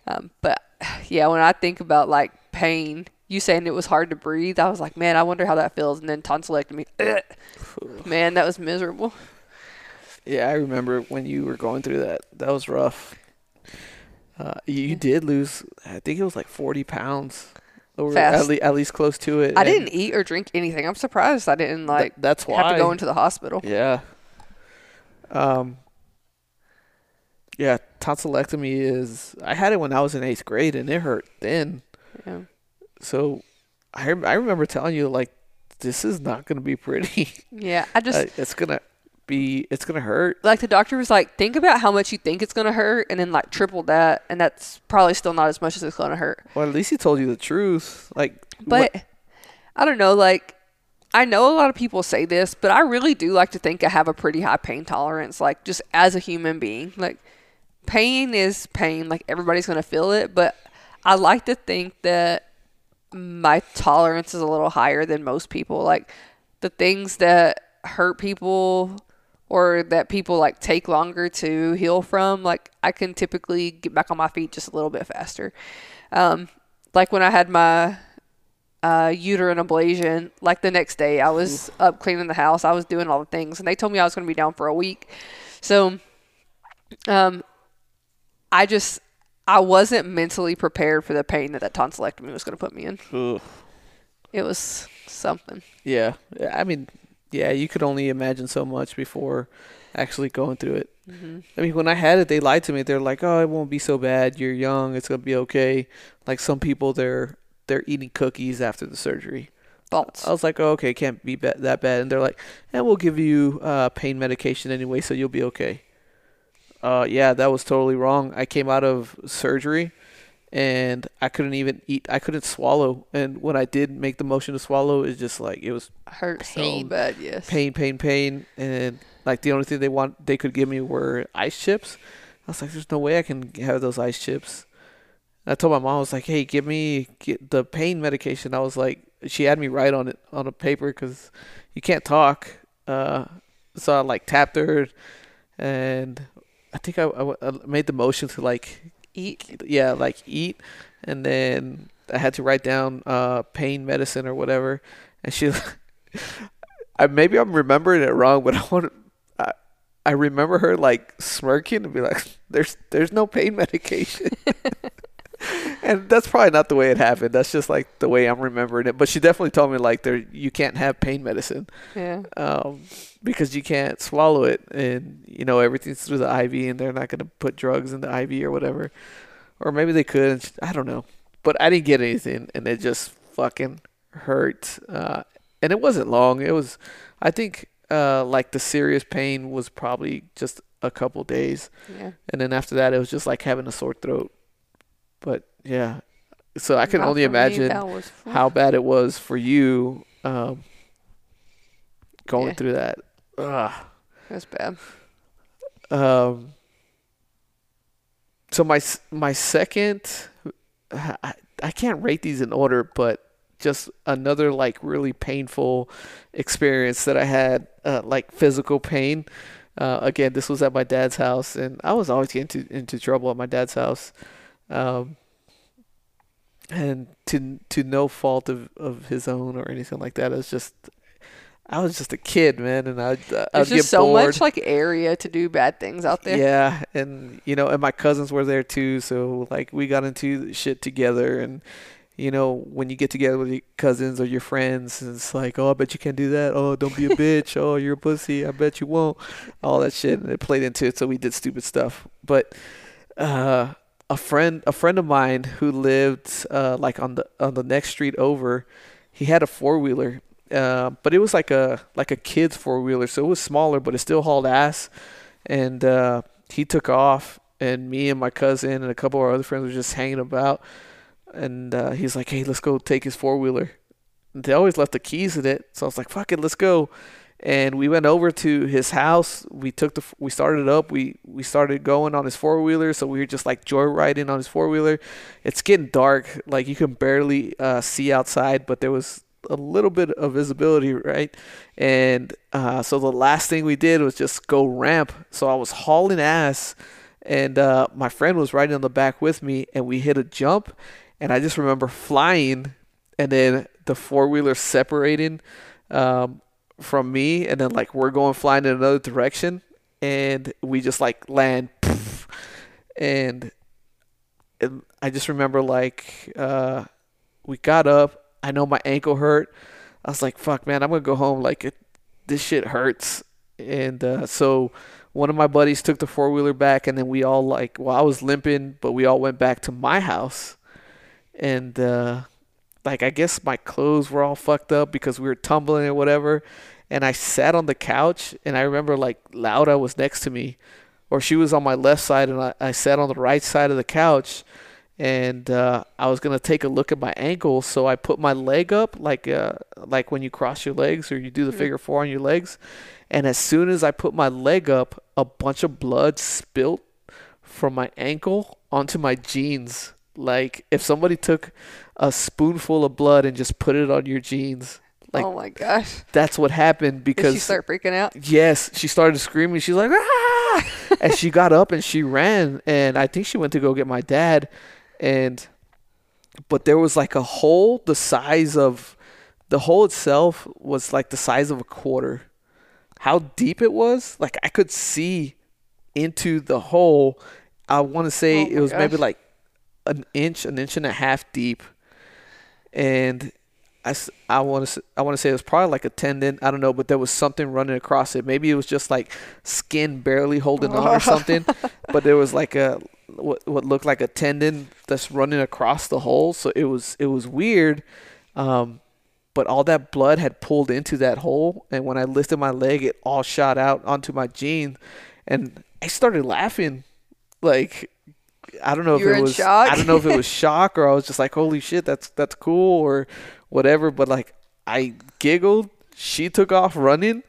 Um, but [sighs] yeah, when I think about like pain, you saying it was hard to breathe, I was like, man, I wonder how that feels. And then tonsillectomy, ugh. [sighs] man, that was miserable. Yeah, I remember when you were going through that. That was rough. Uh, you, you did lose. I think it was like forty pounds, or at, Fast. le- at least close to it. I didn't eat or drink anything. I'm surprised I didn't like that's why have to go into the hospital. Yeah. Um. Yeah, tonsillectomy is. I had it when I was in eighth grade, and it hurt then. Yeah. So, I I remember telling you like, this is not gonna be pretty. [laughs] Yeah, I just Uh, it's gonna be. It's gonna hurt. like the doctor was like, think about how much you think it's gonna hurt, and then like triple that, and that's probably still not as much as it's gonna hurt. Well, at least he told you the truth. Like, But what- I don't know, like I know a lot of people say this, but I really do like to think I have a pretty high pain tolerance, like just as a human being. Like pain is pain, like everybody's gonna feel it, but I like to think that my tolerance is a little higher than most people. Like the things that hurt people or that people like take longer to heal from, like I can typically get back on my feet just a little bit faster. Um, like when I had my uh, uterine ablation, like the next day I was up cleaning the house, I was doing all the things, and they told me I was going to be down for a week. So, um, I just I wasn't mentally prepared for the pain that that tonsillectomy was going to put me in. Ugh. It was something. Yeah, I mean, yeah, you could only imagine so much before actually going through it. Mm-hmm. I mean, when I had it, they lied to me. They're like, "Oh, it won't be so bad. You're young. It's gonna be okay." Like some people, they're they're eating cookies after the surgery. False. I was like, "Oh, okay, can't be that bad." And they're like, "And we'll give you uh, pain medication anyway, so you'll be okay." Uh, yeah, that was totally wrong. I came out of surgery, and I couldn't even eat. I couldn't swallow. And when I did make the motion to swallow, it's just like it was Hurt so pain. bad. Yes. pain, pain, pain, and like the only thing they want they could give me were ice chips. I was like, "There's no way I can have those ice chips." And I told my mom, I was like, "Hey, give me get the pain medication." I was like, she had me write on it on a paper because you can't talk. Uh, so I like tapped her, and I think I, I, I made the motion to like Eat. yeah, like eat, and then I had to write down uh, pain medicine or whatever, and she, [laughs] I maybe I'm remembering it wrong, but I want I, I remember her like smirking and be like, [laughs] "There's there's no pain medication," [laughs] and that's probably not the way it happened. That's just like the way I'm remembering it. But she definitely told me like there you can't have pain medicine Yeah. um, because you can't swallow it, and you know everything's through the IV, and they're not going to put drugs in the IV or whatever, or maybe they could. and sh- I don't know, but I didn't get anything, and it just fucking hurt. Uh, and it wasn't long. It was, I think, uh, like the serious pain was probably just a couple days, Yeah. and then after that, it was just like having a sore throat. But yeah, so I can Not only for me, imagine how bad it was for you um, going Yeah. through that. Ugh. That's bad. Um, so my my second, I, I can't rate these in order, but just another like really painful experience that I had, uh, like physical pain. Uh, again, this was at my dad's house, and I was always getting into, into trouble at my dad's house. Um, and to to no fault of, of his own or anything like that. It was just I was just a kid, man, and I There's get just so bored. much like area to do bad things out there. Yeah, and you know, and my cousins were there too, so like we got into shit together and you know, when you get together with your cousins or your friends, it's like, oh, I bet you can't do that. Oh, don't be a bitch. Oh, you're a pussy. I bet you won't. All that shit, and it played into it. So we did stupid stuff. But uh, a friend, a friend of mine who lived uh, like on the on the next street over, he had a four wheeler, uh, but it was like a like a kid's four wheeler, so it was smaller, but it still hauled ass. And uh, he took off, and me and my cousin and a couple of our other friends were just hanging about and uh, he's like, "Hey, let's go take his four wheeler." They always left the keys in it, so I was like, "Fuck it, let's go." And we went over to his house. We took the, we started up. We we started going on his four wheeler, so we were just like joyriding on his four wheeler. It's getting dark, like you can barely uh, see outside, but there was a little bit of visibility, right? And uh, so the last thing we did was just go ramp. So I was hauling ass, and uh, my friend was riding on the back with me, and we hit a jump, and I just remember flying, and then the four wheeler separating um, from me, and then like we're going flying in another direction, and we just like land, and, and I just remember like uh, we got up. I know my ankle hurt. I was like, "Fuck, man, I'm gonna go home. Like, it, this shit hurts." And uh, so one of my buddies took the four wheeler back, and then we all like, well, I was limping, but we all went back to my house, and uh, like I guess my clothes were all fucked up because we were tumbling or whatever. And I sat on the couch, and I remember like Laura was next to me, or she was on my left side, and I, I sat on the right side of the couch, and uh, I was gonna take a look at my ankle, so I put my leg up like uh, like when you cross your legs or you do the Mhm. figure four on your legs, and as soon as I put my leg up, a bunch of blood spilt from my ankle onto my jeans. Like if somebody took a spoonful of blood and just put it on your jeans, like oh my gosh. that's what happened Did because she start freaking out? Yes, she started screaming. She's like, ah! [laughs] and she got up and she ran. And I think she went to go get my dad. And, but there was like a hole the size of, the hole itself was like the size of a quarter. How deep it was, like I could see into the hole. I want to say Oh it was maybe like an inch, an inch and a half deep. And I, I want to I want to say it was probably like a tendon. I don't know, but there was something running across it. Maybe it was just like skin barely holding on or [laughs] something. But there was like a what what looked like a tendon that's running across the hole. So it was it was weird. Um, but all that blood had pulled into that hole, and when I lifted my leg, it all shot out onto my jean, and I started laughing, like I don't know if You were it was shock? I don't know if it was [laughs] shock or I was just like, holy shit, that's that's cool or whatever. But like I giggled, she took off running,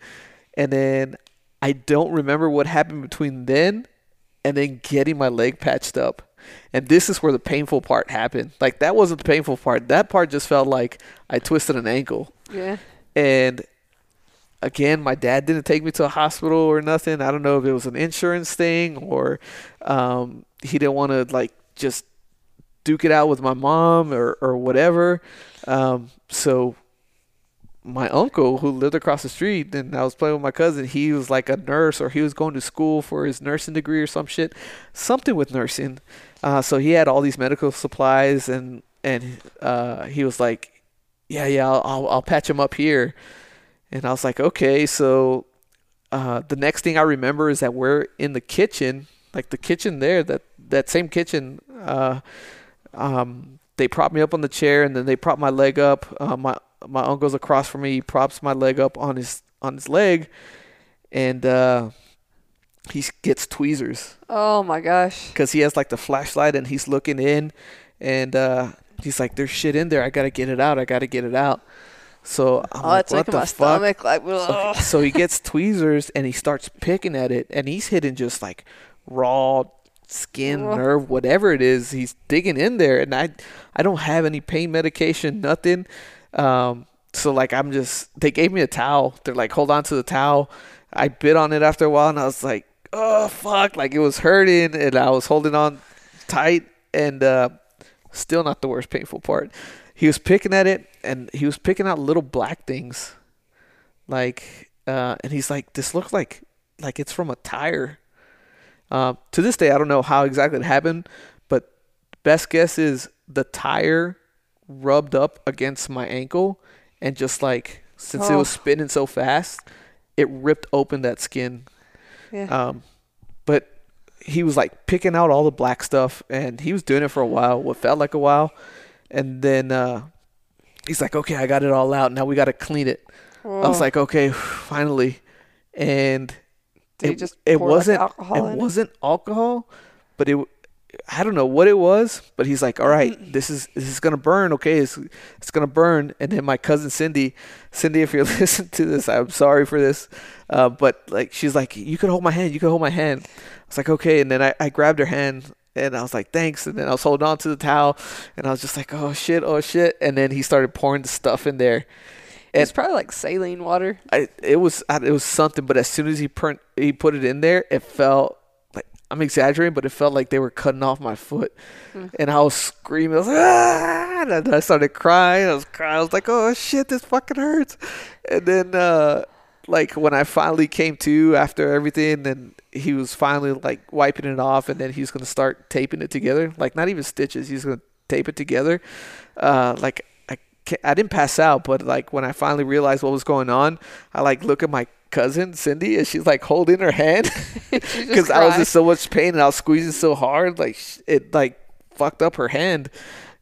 and then I don't remember what happened between then and then getting my leg patched up. And this is where the painful part happened. Like that wasn't the painful part. That part just felt like I twisted an ankle. Yeah. And again, my dad didn't take me to a hospital or nothing. I don't know if it was an insurance thing or um, he didn't want to like just duke it out with my mom or, or whatever. Um, so my uncle who lived across the street and I was playing with my cousin, he was like a nurse or he was going to school for his nursing degree or some shit, something with nursing. Uh, so he had all these medical supplies and, and uh, he was like, yeah, yeah, I'll, I'll, I'll patch him up here. And I was like, okay. So uh, the next thing I remember is that we're in the kitchen, like the kitchen there, that, that same kitchen. Uh, um, they prop me up on the chair and then they prop my leg up. Uh, my my uncle's across from me. He props my leg up on his on his leg, and uh, he gets tweezers Oh my gosh. because he has like the flashlight and he's looking in, and uh, he's like, "There's shit in there. I gotta get it out. I gotta get it out." So I'm oh, like, "What the my fuck?" stomach like. Ugh. so he gets tweezers and he starts picking at it, and he's hitting just like raw skin, nerve, whatever it is. He's digging in there, and I, I don't have any pain medication, nothing. Um, so like I'm just, they gave me a towel. They're like, hold on to the towel. I bit on it after a while, and I was like, oh fuck, like it was hurting, and I was holding on tight, and uh, still not the worst painful part. He was picking at it, and he was picking out little black things like uh, and he's like this looks like like it's from a tire uh, to this day i don't know how exactly it happened but best guess is the tire rubbed up against my ankle and just like since it was Oh. spinning so fast it ripped open that skin Yeah. um, but he was like picking out all the black stuff, and he was doing it for a while, what felt like a while, and then uh, he's like, "Okay, I got it all out. Now we got to clean it." I was Oh. like, "Okay, [sighs] finally," and Did he it, just it pour, like, wasn't alcohol it? wasn't alcohol, but it I don't know what it was, but he's like, "All right, this is this is gonna burn. Okay, it's it's gonna burn." And then my cousin Cindy, Cindy, if you're [laughs] listening to this, I'm sorry for this, uh, but like she's like, "You can hold my hand. You can hold my hand." I was like, "Okay," and then I, I grabbed her hand And I was like, thanks. And then I was holding on to the towel, and I was just like, oh shit, oh shit. And then he started pouring the stuff in there. It's probably like saline water. I, it was I- it was something, but as soon as he put he put it in there, it felt like I'm exaggerating, but it felt like they were cutting off my foot, and I was screaming. I was like, ah! And I started crying. I was crying. I was like, oh shit, this fucking hurts. And then uh, like when I finally came to after everything, and he was finally like wiping it off, and then he was gonna start taping it together, like not even stitches. He's gonna tape it together. Uh, like I didn't pass out, but like when I finally realized what was going on, I like look at my cousin Cindy, and she's like holding her hand [laughs] [laughs] because I was in so much pain and I was squeezing so hard, like it like fucked up her hand,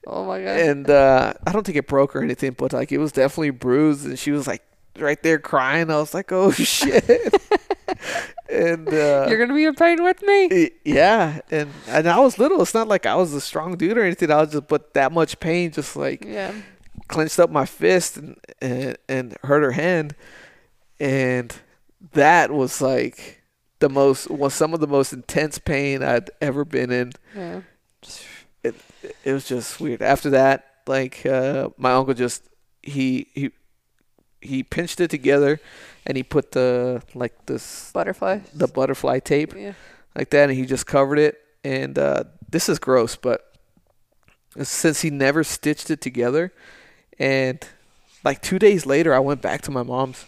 Oh my god. and uh, I don't think it broke or anything, but like it was definitely bruised, and she was like right there crying. I was like, oh [laughs] shit, and uh, You're gonna be in pain with me. yeah, and and I was little. It's not like I was a strong dude or anything. I was just, but that much pain just like Yeah. Clenched up my fist and, and and hurt her hand, and that was like the most was some of the most intense pain I'd ever been in. Yeah. It it was just weird. After that, like uh, my uncle just he he he pinched it together, and he put the like this Butterfly. the butterfly tape Yeah. like that, and he just covered it. And uh, this is gross, but since he never stitched it together, and like two days later, I went back to my mom's.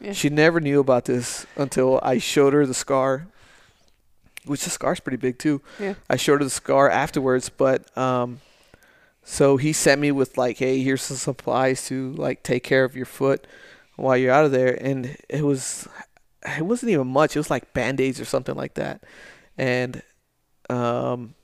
Yeah. She never knew about this until I showed her the scar, which the scar's pretty big too. Yeah. I showed her the scar afterwards, but um, so he sent me with like, hey, here's some supplies to like take care of your foot while you're out of there, and it was, it wasn't even much. It was like band aids or something like that, and um,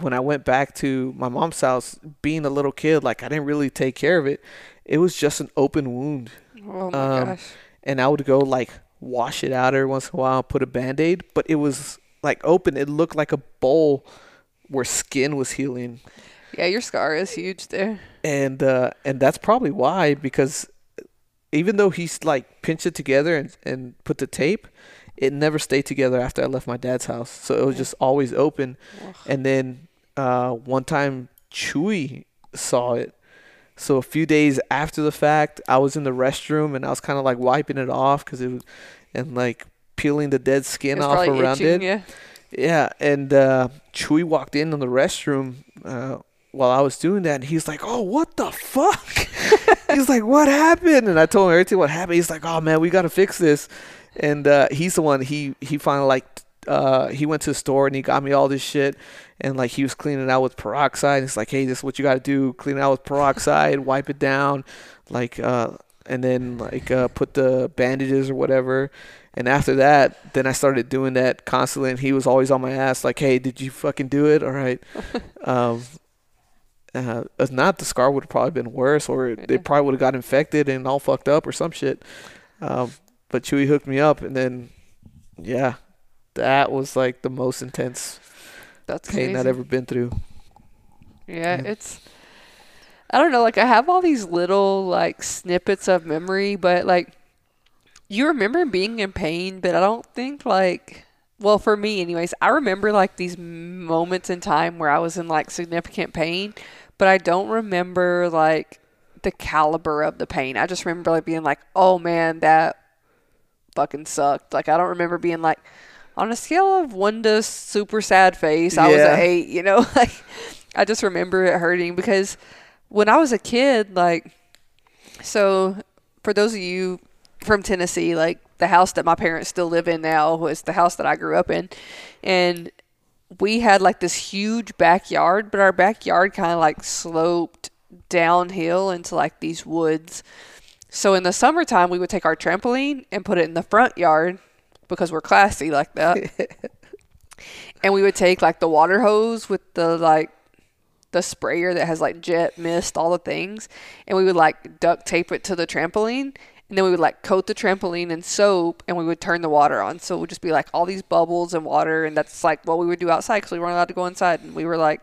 when I went back to my mom's house, being a little kid, like I didn't really take care of it. It was just an open wound Oh my Um, gosh. and I would go like wash it out every once in a while, put a band aid, but it was like open. It looked like a bowl where skin was healing, Yeah, your scar is huge there. and uh, and that's probably why because even though he's like pinched it together and and put the tape, it never stayed together after I left my dad's house. So it was just always open. Ugh. And then uh, one time Chewy saw it. So a few days after the fact, I was in the restroom and I was kind of like wiping it off because it was, and like peeling the dead skin It's off around itching, it. Yeah. Yeah, and uh, Chewy walked in on the restroom uh, while I was doing that, and he's like, "Oh, what the fuck?" [laughs] he's like, "What happened?" And I told him everything what happened. He's like, "Oh man, we gotta fix this." And uh, he's the one. He he finally like uh, he went to the store and he got me all this shit, and like he was cleaning it out with peroxide. He's like, "Hey, this is what you gotta do: clean it out with peroxide, wipe it down, like." Uh, and then like uh, put the bandages or whatever. And after that, then I started doing that constantly, and he was always on my ass, like, "Hey, did you fucking do it? All right." [laughs] um, uh, if not, the scar would have probably been worse, or it, it probably would have got infected and all fucked up or some shit. Um, but Chewy hooked me up, and then, yeah, that was like the most intense That's pain crazy. I'd ever been through. Yeah, Yeah. it's I don't know, like I have all these little like snippets of memory, but like you remember being in pain, but I don't think like well, for me anyways, I remember like these moments in time where I was in like significant pain, but I don't remember like the caliber of the pain. I just remember like being like, "Oh man, that fucking sucked." Like I don't remember being like on a scale of 1 to super sad face, I was Yeah. an 8, you know? [laughs] Like I just remember it hurting because when I was a kid, like, so for those of you from Tennessee, like the house that my parents still live in now was the house that I grew up in. And we had like this huge backyard, but our backyard kind of like sloped downhill into like these woods. So in the summertime, we would take our trampoline and put it in the front yard because we're classy like that. [laughs] and we would take like the water hose with the like the sprayer that has like jet mist, all the things, and we would like duct tape it to the trampoline. And then we would like coat the trampoline in soap and we would turn the water on. So it would just be like all these bubbles and water. And that's like what we would do outside because we weren't allowed to go inside. And we were like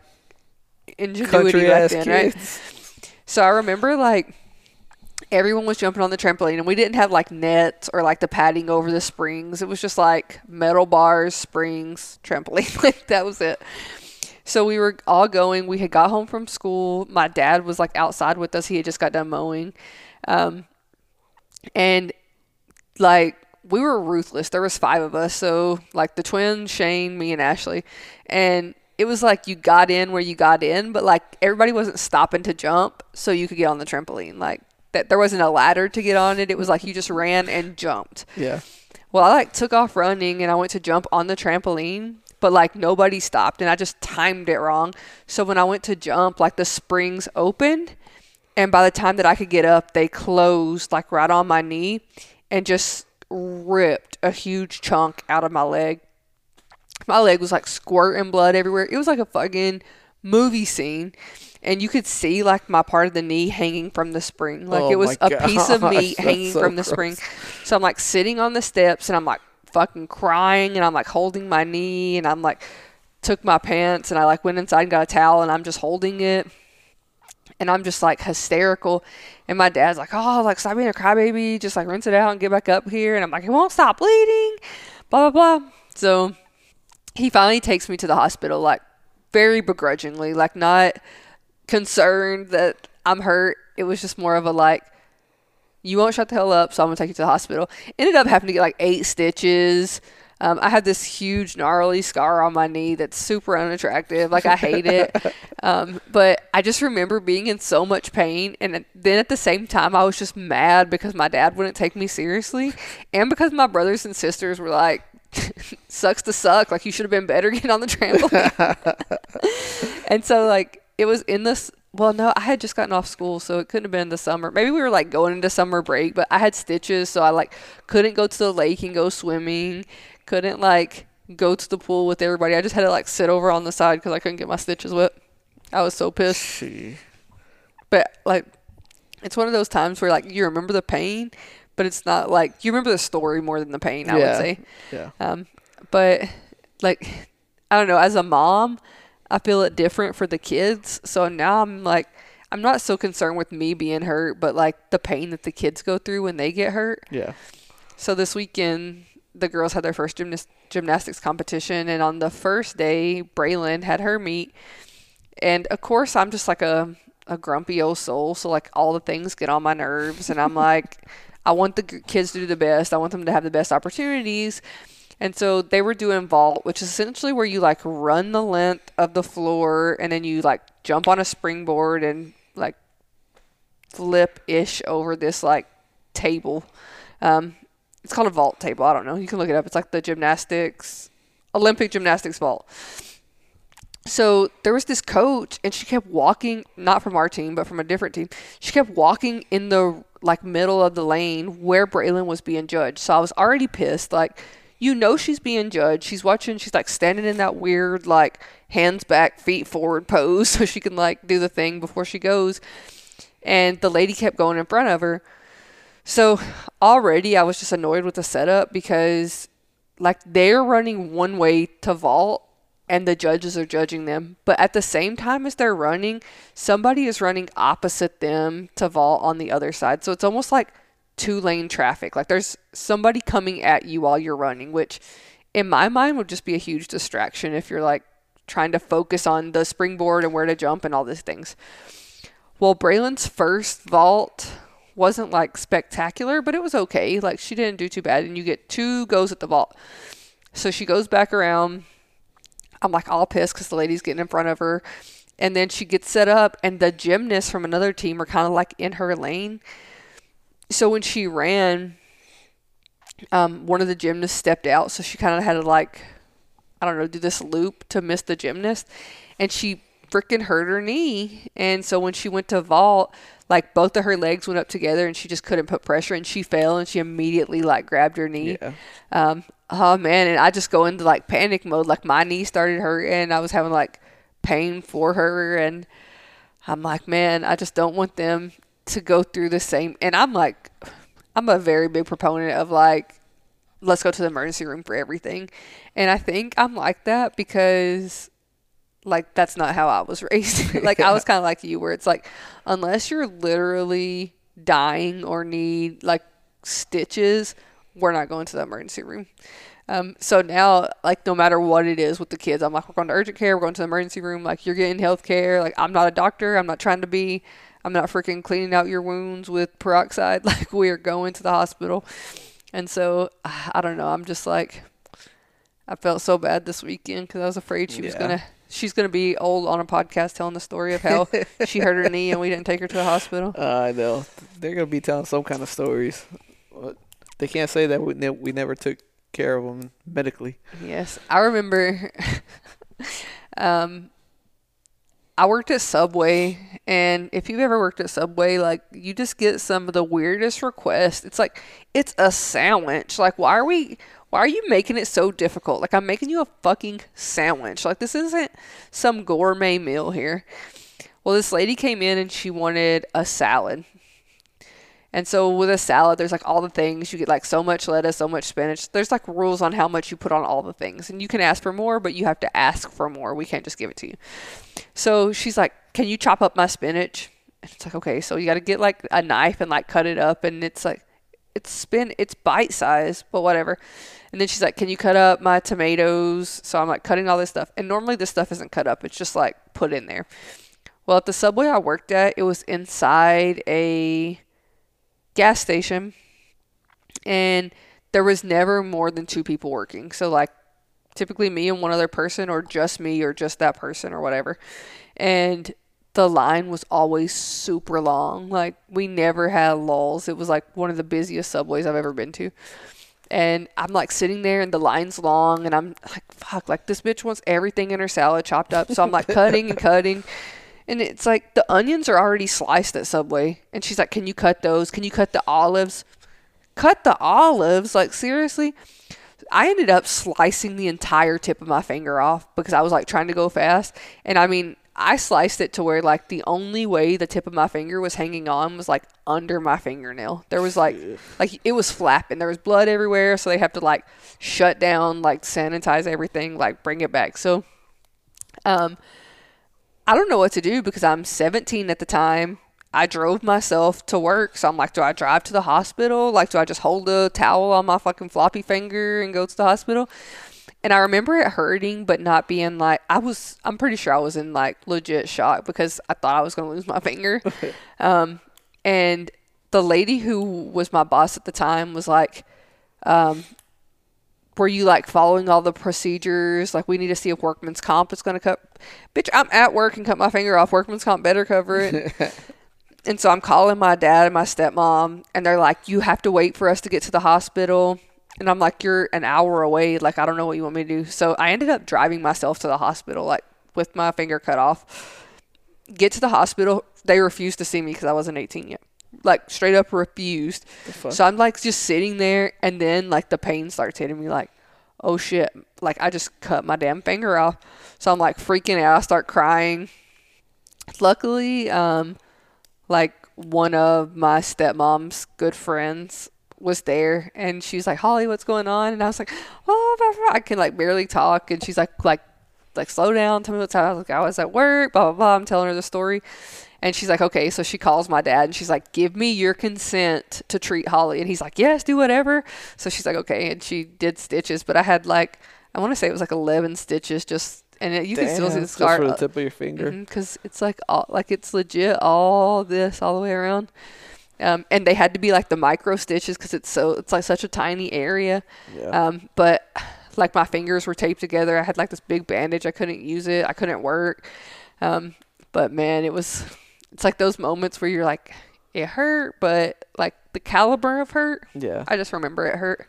ingenuity Country back then, right? kids. So I remember like everyone was jumping on the trampoline and we didn't have like nets or like the padding over the springs. It was just like metal bars, springs, trampoline. [laughs] like that was it. So we were all going. We had got home from school. My dad was like outside with us. He had just got done mowing. Um, and like we were ruthless. There was five of us. So like the twins, Shane, me and Ashley. And it was like you got in where you got in, but like everybody wasn't stopping to jump so you could get on the trampoline. Like that there wasn't a ladder to get on it. It was like you just ran and jumped. Yeah. Well, I like took off running and I went to jump on the trampoline, but like nobody stopped and I just timed it wrong. So when I went to jump, like the springs opened and by the time that I could get up, they closed like right on my knee and just ripped a huge chunk out of my leg. My leg was like squirting blood everywhere. It was like a fucking movie scene. And you could see like my part of the knee hanging from the spring. Like Oh it was a [laughs] piece of meat hanging so from the gross. spring. So I'm like sitting on the steps and I'm like fucking crying and I'm like holding my knee and I'm like took my pants and I like went inside and got a towel and I'm just holding it and I'm just like hysterical. And my dad's like, "Oh, like stop being a crybaby, just like rinse it out and get back up here." And I'm like, "It won't stop bleeding." Blah blah blah. So he finally takes me to the hospital, like very begrudgingly, like not concerned that I'm hurt. It was just more of a like, "You won't shut the hell up, so I'm gonna take you to the hospital." Ended up having to get like eight stitches. Um, I had this huge gnarly scar on my knee that's super unattractive. Like I hate it. [laughs] Um, but I just remember being in so much pain, and then at the same time, I was just mad because my dad wouldn't take me seriously, and because my brothers and sisters were like, [laughs] "Sucks to suck." Like you should have been better [laughs] getting on the trampoline. and so like it was in this. Well, no, I had just gotten off school, so it couldn't have been the summer. Maybe we were like going into summer break, but I had stitches, so I like couldn't go to the lake and go swimming. Couldn't like go to the pool with everybody. I just had to like sit over on the side because I couldn't get my stitches wet. I was so pissed. She. But like, it's one of those times where like you remember the pain, but it's not like you remember the story more than the pain. I Yeah. would say. Yeah. Um, but like, I don't know. As a mom, I feel it different for the kids. So now I'm like, I'm not so concerned with me being hurt, but like the pain that the kids go through when they get hurt. Yeah. So this weekend, the girls had their first gymnas- gymnastics competition, and on the first day, Braylon had her meet. And of course, I'm just like a a grumpy old soul, so like all the things get on my nerves, and I'm like, [laughs] I want the kids to do the best. I want them to have the best opportunities. And so they were doing vault, which is essentially where you like run the length of the floor and then you like jump on a springboard and like flip ish over this like table. Um, it's called a vault table. I don't know. You can look it up. It's like the gymnastics, Olympic gymnastics vault. So there was this coach, and she kept walking, not from our team, but from a different team. She kept walking in the like middle of the lane where Braylon was being judged. So I was already pissed. Like, you know, she's being judged. She's watching. She's like standing in that weird like hands back, feet forward pose, [laughs] so she can like do the thing before she goes. And the lady kept going in front of her. So already I was just annoyed with the setup because like they're running one way to vault and the judges are judging them. But at the same time as they're running, somebody is running opposite them to vault on the other side. So it's almost like two lane traffic. Like there's somebody coming at you while you're running, which in my mind would just be a huge distraction if you're like trying to focus on the springboard and where to jump and all these things. Well, Braylon's first vault wasn't like spectacular, but it was okay. Like she didn't do too bad, and you get two goes at the vault. So she goes back around. I'm like all pissed because the lady's getting in front of her, and then she gets set up, and the gymnasts from another team are kind of like in her lane. So when she ran, um, one of the gymnasts stepped out, so she kind of had to like, I don't know, do this loop to miss the gymnast, and she freaking hurt her knee. And so when she went to vault, like both of her legs went up together and she just couldn't put pressure and she fell and she immediately like grabbed her knee. Yeah. Um, oh man, and I just go into like panic mode. Like my knee started hurting. I was having like pain for her and I'm like, man, I just don't want them to go through the same and I'm like I'm a very big proponent of like let's go to the emergency room for everything. And I think I'm like that because like that's not how I was [laughs] raised. like I was [laughs] kind of like you where it's like unless you're literally dying or need like stitches, we're not going to the emergency room. Um, so now, like, no matter what it is with the kids, I'm like, we're going to urgent care, we're going to the emergency room. Like, you're getting health care. Like, I'm not a doctor. I'm not trying to be. I'm not freaking cleaning out your wounds with peroxide. [laughs] Like, we are going to the hospital. And so, I don't know. I'm just like, I felt so bad this weekend because I was afraid she was gonna. She's gonna be old on a podcast telling the story of how [laughs] she hurt her knee and we didn't take her to the hospital. Uh, [laughs] I know they're gonna be telling some kind of stories. They can't say that we, ne- we never took care of them medically. Yes, I remember. [laughs] um, I worked at Subway, and if you've ever worked at Subway, like you just get some of the weirdest requests. It's like it's a sandwich. Like, why are we? Why are you making it so difficult? Like, I'm making you a fucking sandwich. Like, this isn't some gourmet meal here. Well, this lady came in and she wanted a salad. And so with a salad, there's like all the things. You get like so much lettuce, so much spinach. There's like rules on how much you put on all the things. And you can ask for more, but you have to ask for more. We can't just give it to you. So she's like, Can you chop up my spinach? And it's like, Okay, so you got to get like a knife and like cut it up. And it's like, it's spin, it's bite size, but whatever. And then she's like, Can you cut up my tomatoes? So I'm like cutting all this stuff. And normally this stuff isn't cut up, it's just like put in there. Well, at the subway I worked at, it was inside a gas station and there was never more than two people working. So like typically me and one other person or just me or just that person or whatever. And the line was always super long. Like we never had lulls. It was like one of the busiest subways I've ever been to. And I'm like sitting there and the line's long and I'm like fuck like this bitch wants everything in her salad chopped up. So I'm like cutting and cutting and it's like the onions are already sliced at Subway. And she's like, Can you cut those? Can you cut the olives? Cut the olives? Like, seriously? I ended up slicing the entire tip of my finger off because I was like trying to go fast. And I mean, I sliced it to where like the only way the tip of my finger was hanging on was like under my fingernail. There was like like it was flapping. There was blood everywhere, so they have to like shut down, like sanitize everything, like bring it back. So um I don't know what to do because I'm 17 at the time. I drove myself to work. So I'm like, do I drive to the hospital? Like, do I just hold a towel on my fucking floppy finger and go to the hospital? And I remember it hurting, but not being like, I was, I'm pretty sure I was in like legit shock because I thought I was going to lose my finger. [laughs] um, and the lady who was my boss at the time was like, um, were you like following all the procedures? Like, we need to see if workman's comp is going to cut. Bitch, I'm at work and cut my finger off. Workman's comp better cover it. [laughs] and so I'm calling my dad and my stepmom, and they're like, you have to wait for us to get to the hospital. And I'm like, you're an hour away. Like, I don't know what you want me to do. So I ended up driving myself to the hospital, like with my finger cut off. Get to the hospital. They refused to see me because I wasn't 18 yet. Like, straight up refused. So I'm like just sitting there, and then like the pain starts hitting me, like, oh shit, like I just cut my damn finger off. So I'm like freaking out. I start crying. Luckily, um, like one of my stepmom's good friends was there, and she's like, Holly, what's going on? And I was like, oh. I can like barely talk, and she's like, like, like slow down, tell me what's happening. I was like, I was at work, blah blah blah. I'm telling her the story. And she's like, okay. So she calls my dad and she's like, give me your consent to treat Holly. And he's like, yes, do whatever. So she's like, okay. And she did stitches, but I had like, I want to say it was like 11 stitches just, and it, you can still see Damn, the just scar. for the tip of your finger. Because it's like, all, like it's legit all this all the way around. Um, and they had to be like the micro stitches because it's so, it's like such a tiny area. Yeah. Um, but like my fingers were taped together. I had like this big bandage. I couldn't use it. I couldn't work. Um, but man, it was, it's like those moments where you're like, it hurt, but like the caliber of hurt, yeah. I just remember it hurt.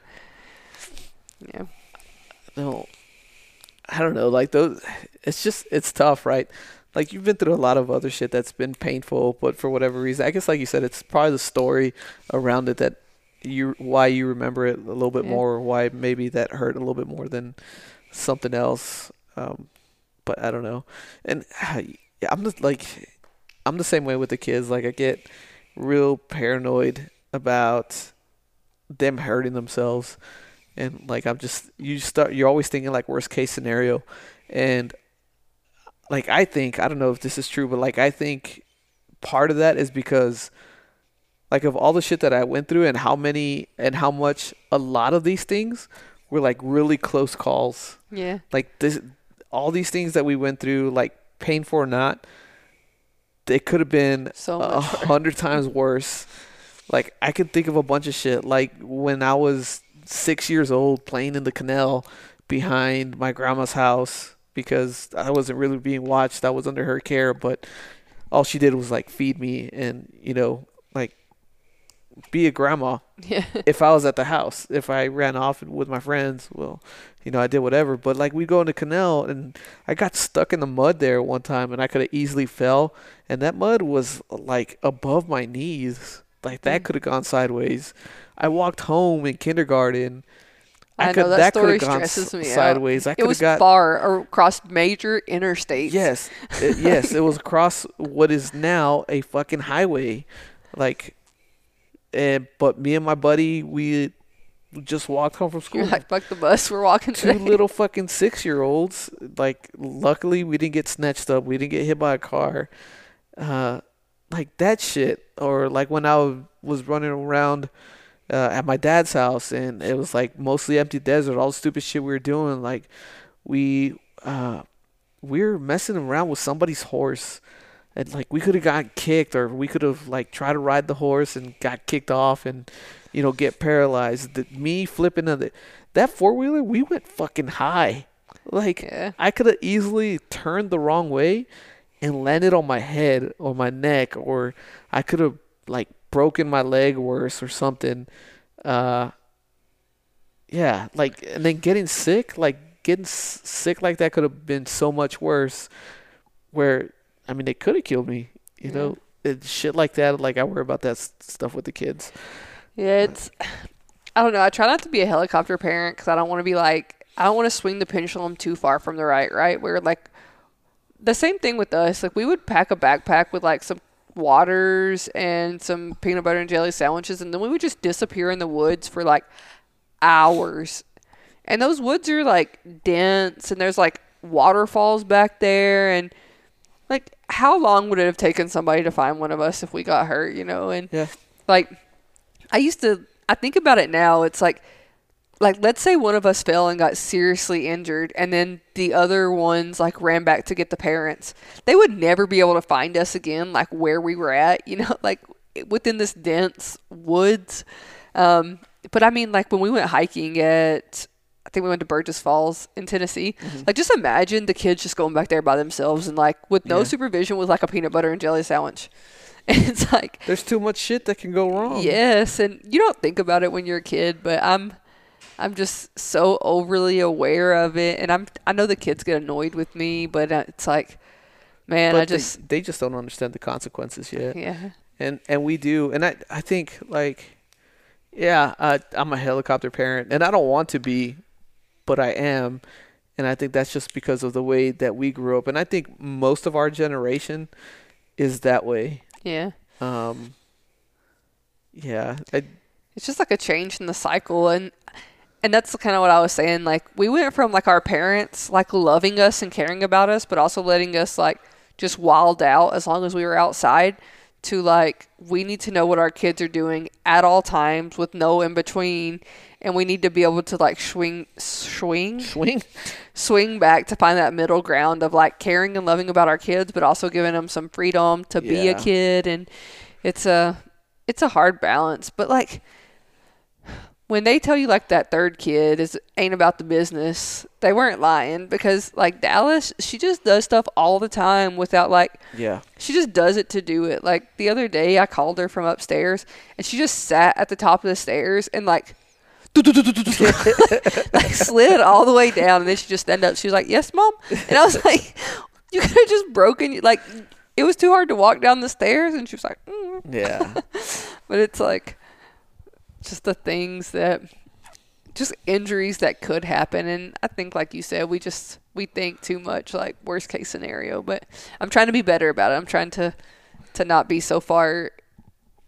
Yeah. no i don't know like those it's just it's tough right like you've been through a lot of other shit that's been painful but for whatever reason i guess like you said it's probably the story around it that you why you remember it a little bit Yeah. more or why maybe that hurt a little bit more than something else um but i don't know and [sighs] yeah, i'm just like i'm the same way with the kids like i get real paranoid about them hurting themselves and like I'm just you start you're always thinking like worst case scenario and like I think I don't know if this is true but like I think part of that is because like of all the shit that I went through and how many and how much a lot of these things were like really close calls. Yeah. Like this, all these things that we went through, like painful or not, they could have been So a hundred times worse. Like I could think of a bunch of shit. Like when I was six years old, playing in the canal behind my grandma's house because I wasn't really being watched. I was under her care, but all she did was like feed me and you know be a grandma Yeah. [laughs] if I was at the house, if I ran off with my friends, well, you know, I did whatever. But like we go in the canal and I got stuck in the mud there one time and I could have easily fell and that mud was like above my knees. Like that Mm. could have gone sideways. I walked home in kindergarten. I, could know that, could story stresses me out. sideways. I It was got far across major interstates. Yes, it, yes, it was across what is now a fucking highway, like, and but me and my buddy we just walked home from school. You're like, fuck the bus. We're walking Two today. little fucking six year olds. Like, luckily we didn't get snatched up. We didn't get hit by a car. Uh, like that shit. Or like when I was running around uh, at my dad's house and it was like mostly empty desert. All the stupid shit we were doing. Like we uh, we were messing around with somebody's horse. And like we could have gotten kicked, or we could have like tried to ride the horse and got kicked off, and you know get paralyzed. The, me flipping on the that four wheeler, we went fucking high. Like Yeah. I could have easily turned the wrong way and landed on my head or my neck, or I could have like broken my leg worse or something. Uh, yeah, like and then getting sick, like getting s- sick like that could have been so much worse. Where I mean, they could have killed me. You Yeah. know, it, shit like that. Like I worry about that s- stuff with the kids. Yeah, it's. I don't know. I try not to be a helicopter parent because I don't want to be like. I don't want to swing the pendulum too far from the right. Right, where like the same thing with us. Like we would pack a backpack with like some waters and some peanut butter and jelly sandwiches, and then we would just disappear in the woods for like hours. And those woods are like dense, and there's like waterfalls back there, and like how long would it have taken somebody to find one of us if we got hurt? You know, and Yeah. like I used to I think about it now, it's like like let's say one of us fell and got seriously injured and then the other ones like ran back to get the parents. They would never be able to find us again like where we were at, you know, [laughs] like within this dense woods. Um but I mean like when we went hiking at I think we went to Burgess Falls in Tennessee. Like just imagine the kids just going back there by themselves and like with no Yeah. supervision with like a peanut butter and jelly sandwich. [laughs] And it's like There's too much shit that can go wrong. Yes, and you don't think about it when you're a kid, but I'm I'm just so overly aware of it and I'm I know the kids get annoyed with me, but uh, it's like man, but I just they, they just don't understand the consequences yet. yeah. and and we do and i i think like yeah uh, i'm a helicopter parent and i don't want to be but i am and i think that's just because of the way that we grew up and i think most of our generation is that way Yeah. um yeah I, It's just like a change in the cycle and and that's kind of what I was saying like we went from like our parents like loving us and caring about us but also letting us like just wild out as long as we were outside to like we need to know what our kids are doing at all times with no in between and we need to be able to like swing swing swing? swing back to find that middle ground of like caring and loving about our kids but also giving them some freedom to be a kid and it's a it's a hard balance but like when they tell you like that third kid is ain't about the business they weren't lying because like Dallas she just does stuff all the time without like yeah. she just does it to do it. Like the other day I called her from upstairs and she just sat at the top of the stairs and like [laughs] like slid all the way down and then she just stand up. She was like yes mom. And i was like [laughs] you could have just broken like it was too hard to walk down the stairs and she was like mm. yeah. [laughs] But it's like just the things that just injuries that could happen. And i think like you said we just we think too much like worst case scenario. But i'm trying to be better about it. I'm trying to to not be so far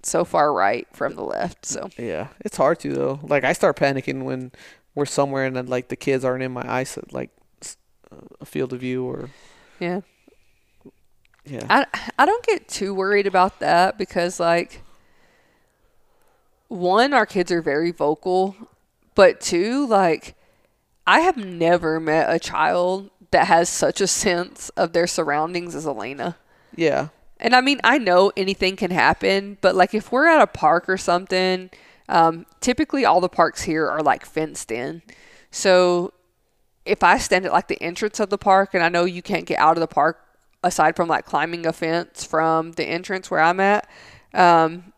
so far right from the left. So yeah it's hard to though. Like i start panicking when we're somewhere and then like the kids aren't in my eyes like s- a field of view or yeah. Yeah. I, I don't get too worried about that because like one our kids are very vocal but two like I have never met a child that has such a sense of their surroundings as Elena. Yeah. And I mean, I know anything can happen, but like if we're at a park or something, um, typically all the parks here are like fenced in. So if I stand at like the entrance of the park and I know you can't get out of the park aside from like climbing a fence from the entrance where I'm at, um,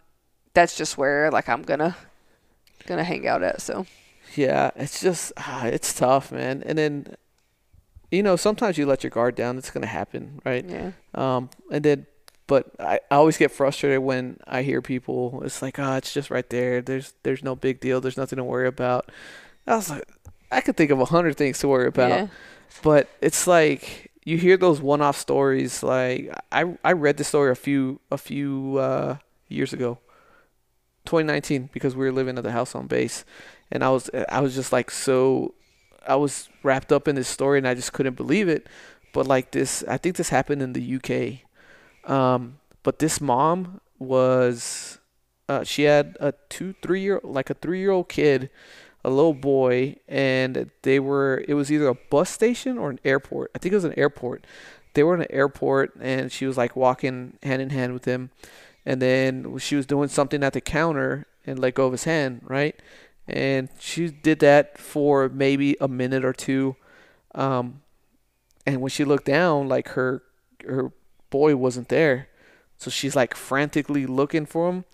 that's just where like I'm gonna gonna hang out at. So Yeah, it's just ah, it's tough, man. And then you know, sometimes you let your guard down, it's gonna happen, right? yeah, Um, and then, but I, I always get frustrated when I hear people. It's like, oh, it's just right there. There's there's no big deal. There's nothing to worry about. I was like, I could think of a hundred things to worry about, yeah, but it's like you hear those one-off stories. Like I I read the story a few a few uh, years ago, 2019, because we were living at the house on base, and I was I was just like so, I was wrapped up in this story and I just couldn't believe it. But like this, I think this happened in the UK. Um, but this mom was, uh, she had a two, three year, like a three year old kid, a little boy, and they were, it was either a bus station or an airport. I think it was an airport. They were in an airport and she was like walking hand in hand with him. And then she was doing something at the counter and let go of his hand, right? And she did that for maybe a minute or two. Um, and when she looked down, like her her boy wasn't there, so she's like frantically looking for him.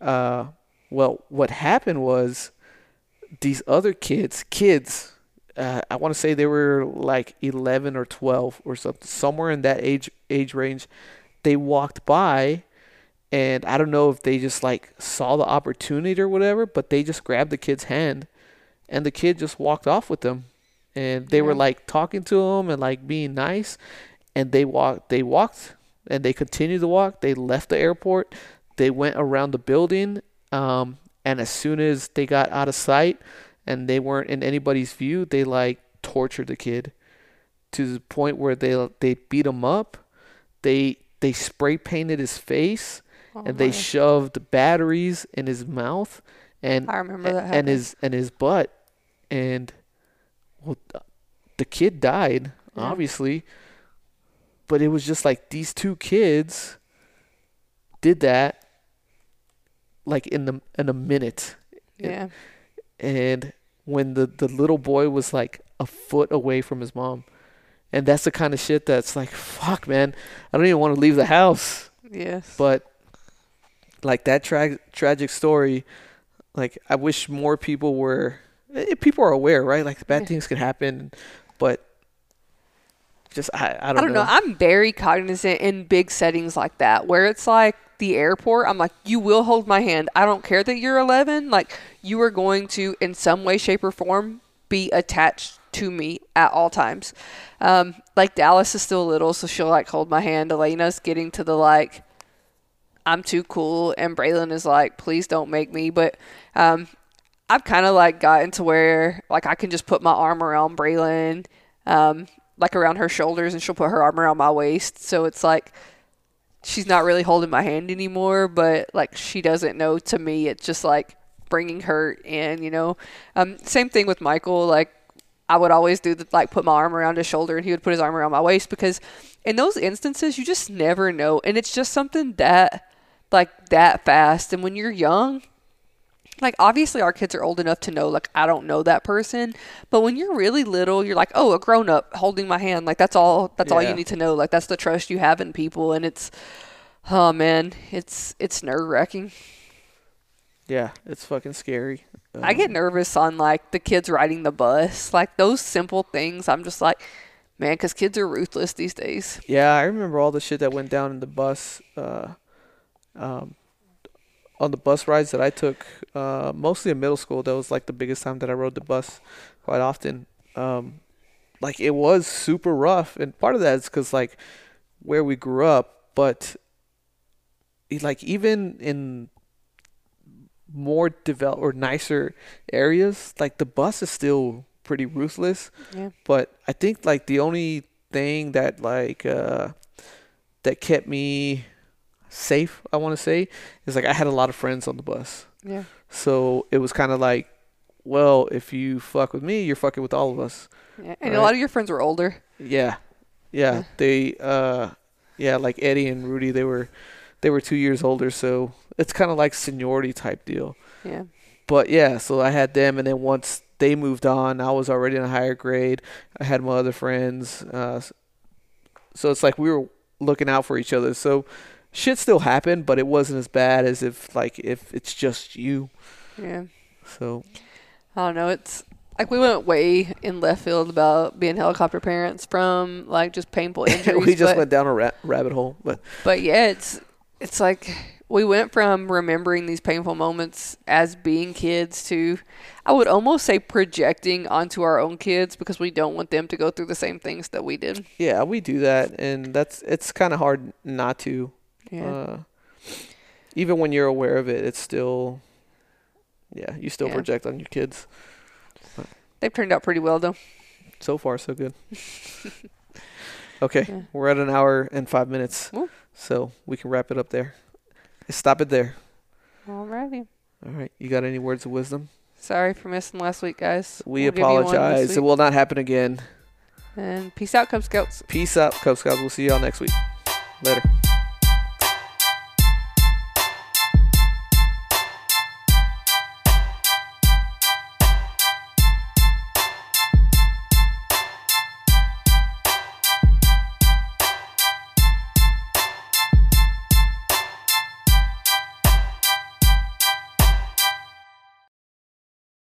Uh, well, what happened was these other kids, kids, uh, I want to say they were like eleven or twelve or something, somewhere in that age age range. They walked by, and I don't know if they just like saw the opportunity or whatever, but they just grabbed the kid's hand, and the kid just walked off with them. And they were like talking to him and like being nice and they walked they walked and they continued to walk. They left the airport. They went around the building um, and as soon as they got out of sight and they weren't in anybody's view they like tortured the kid to the point where they they beat him up. They they spray painted his face Oh and they my. shoved batteries in his mouth and I remember that and his and his butt. And well the kid died Yeah. obviously. But it was just like these two kids did that like in the in a minute. Yeah, and when the the little boy was like a foot away from his mom. And that's the kind of shit that's like fuck man. I don't even want to leave the house. Yes, but like that tra- tragic story like i wish more people were eh, people are aware right like bad things can happen but just i, I I don't, I don't know. know. I'm very cognizant in big settings like that where it's like the airport. I'm like, you will hold my hand. I don't care that you're 11. Like, you are going to, in some way, shape, or form, be attached to me at all times. Um, like, Dallas is still little, so she'll like hold my hand. Elena's getting to the like, I'm too cool. And Braylon is like, please don't make me. But um, I've kind of like gotten to where like I can just put my arm around Braylon, um, like around her shoulders, and she'll put her arm around my waist. So it's like she's not really holding my hand anymore, but like she doesn't know. To me, it's just like bringing her in. You know, um, same thing with Michael. Like I would always do the like put my arm around his shoulder, and he would put his arm around my waist because in those instances you just never know, and it's just something that like that fast. And when you're young, like obviously our kids are old enough to know like I don't know that person, but when you're really little, you're like, "Oh, a grown up holding my hand." Like that's all that's all you need to know. Like that's the trust you have in people and it's oh man, it's it's nerve-wracking. yeah it's fucking scary I get Um, nervous on like the kids riding the bus. Like those simple things, I'm just like, man, cuz kids are ruthless these days. Yeah, I remember all the shit that went down in the bus. Uh, um, on the bus rides that I took, uh, mostly in middle school. That was like the biggest time that I rode the bus quite often. Um, like it was super rough, and part of that is because like where we grew up, but like even in more developed or nicer areas, like the bus is still pretty ruthless. Yeah. But I think like the only thing that like uh that kept me safe, I want to say, is like I had a lot of friends on the bus. Yeah. So it was kind of like well, if you fuck with me, you're fucking with all of us. Yeah. And a lot of your friends were older. Yeah, yeah. Yeah. They, uh, yeah, like Eddie and Rudy, they were, they were two years older, so it's kind of like seniority type deal. Yeah. But yeah, so I had them, and then once they moved on, I was already in a higher grade. I had my other friends, uh, so it's like we were looking out for each other. So shit still happened, but it wasn't as bad as if like if it's just you. Yeah. So I don't know. It's like we went way in left field about being helicopter parents from like just painful [laughs] injuries. we just but, went down a ra- rabbit hole, but but yeah, it's it's like we went from remembering these painful moments as being kids to I would almost say projecting onto our own kids because we don't want them to go through the same things that we did. yeah, we do that, and that's it's kind of hard not to. Yeah. Uh, even when you're aware of it, it's still, yeah, you still Yeah. project on your kids. They've turned out pretty well though. So far, so good. [laughs] okay, Yeah. we're at an hour and five minutes, Ooh. so we can wrap it up there. Stop it there. Alrighty. All right, you got any words of wisdom? Sorry for missing last week, guys. We We'll give you one this apologize. It will not happen again. And peace out, Cub Scouts. Peace out, Cub Scouts. We'll see y'all next week. Later.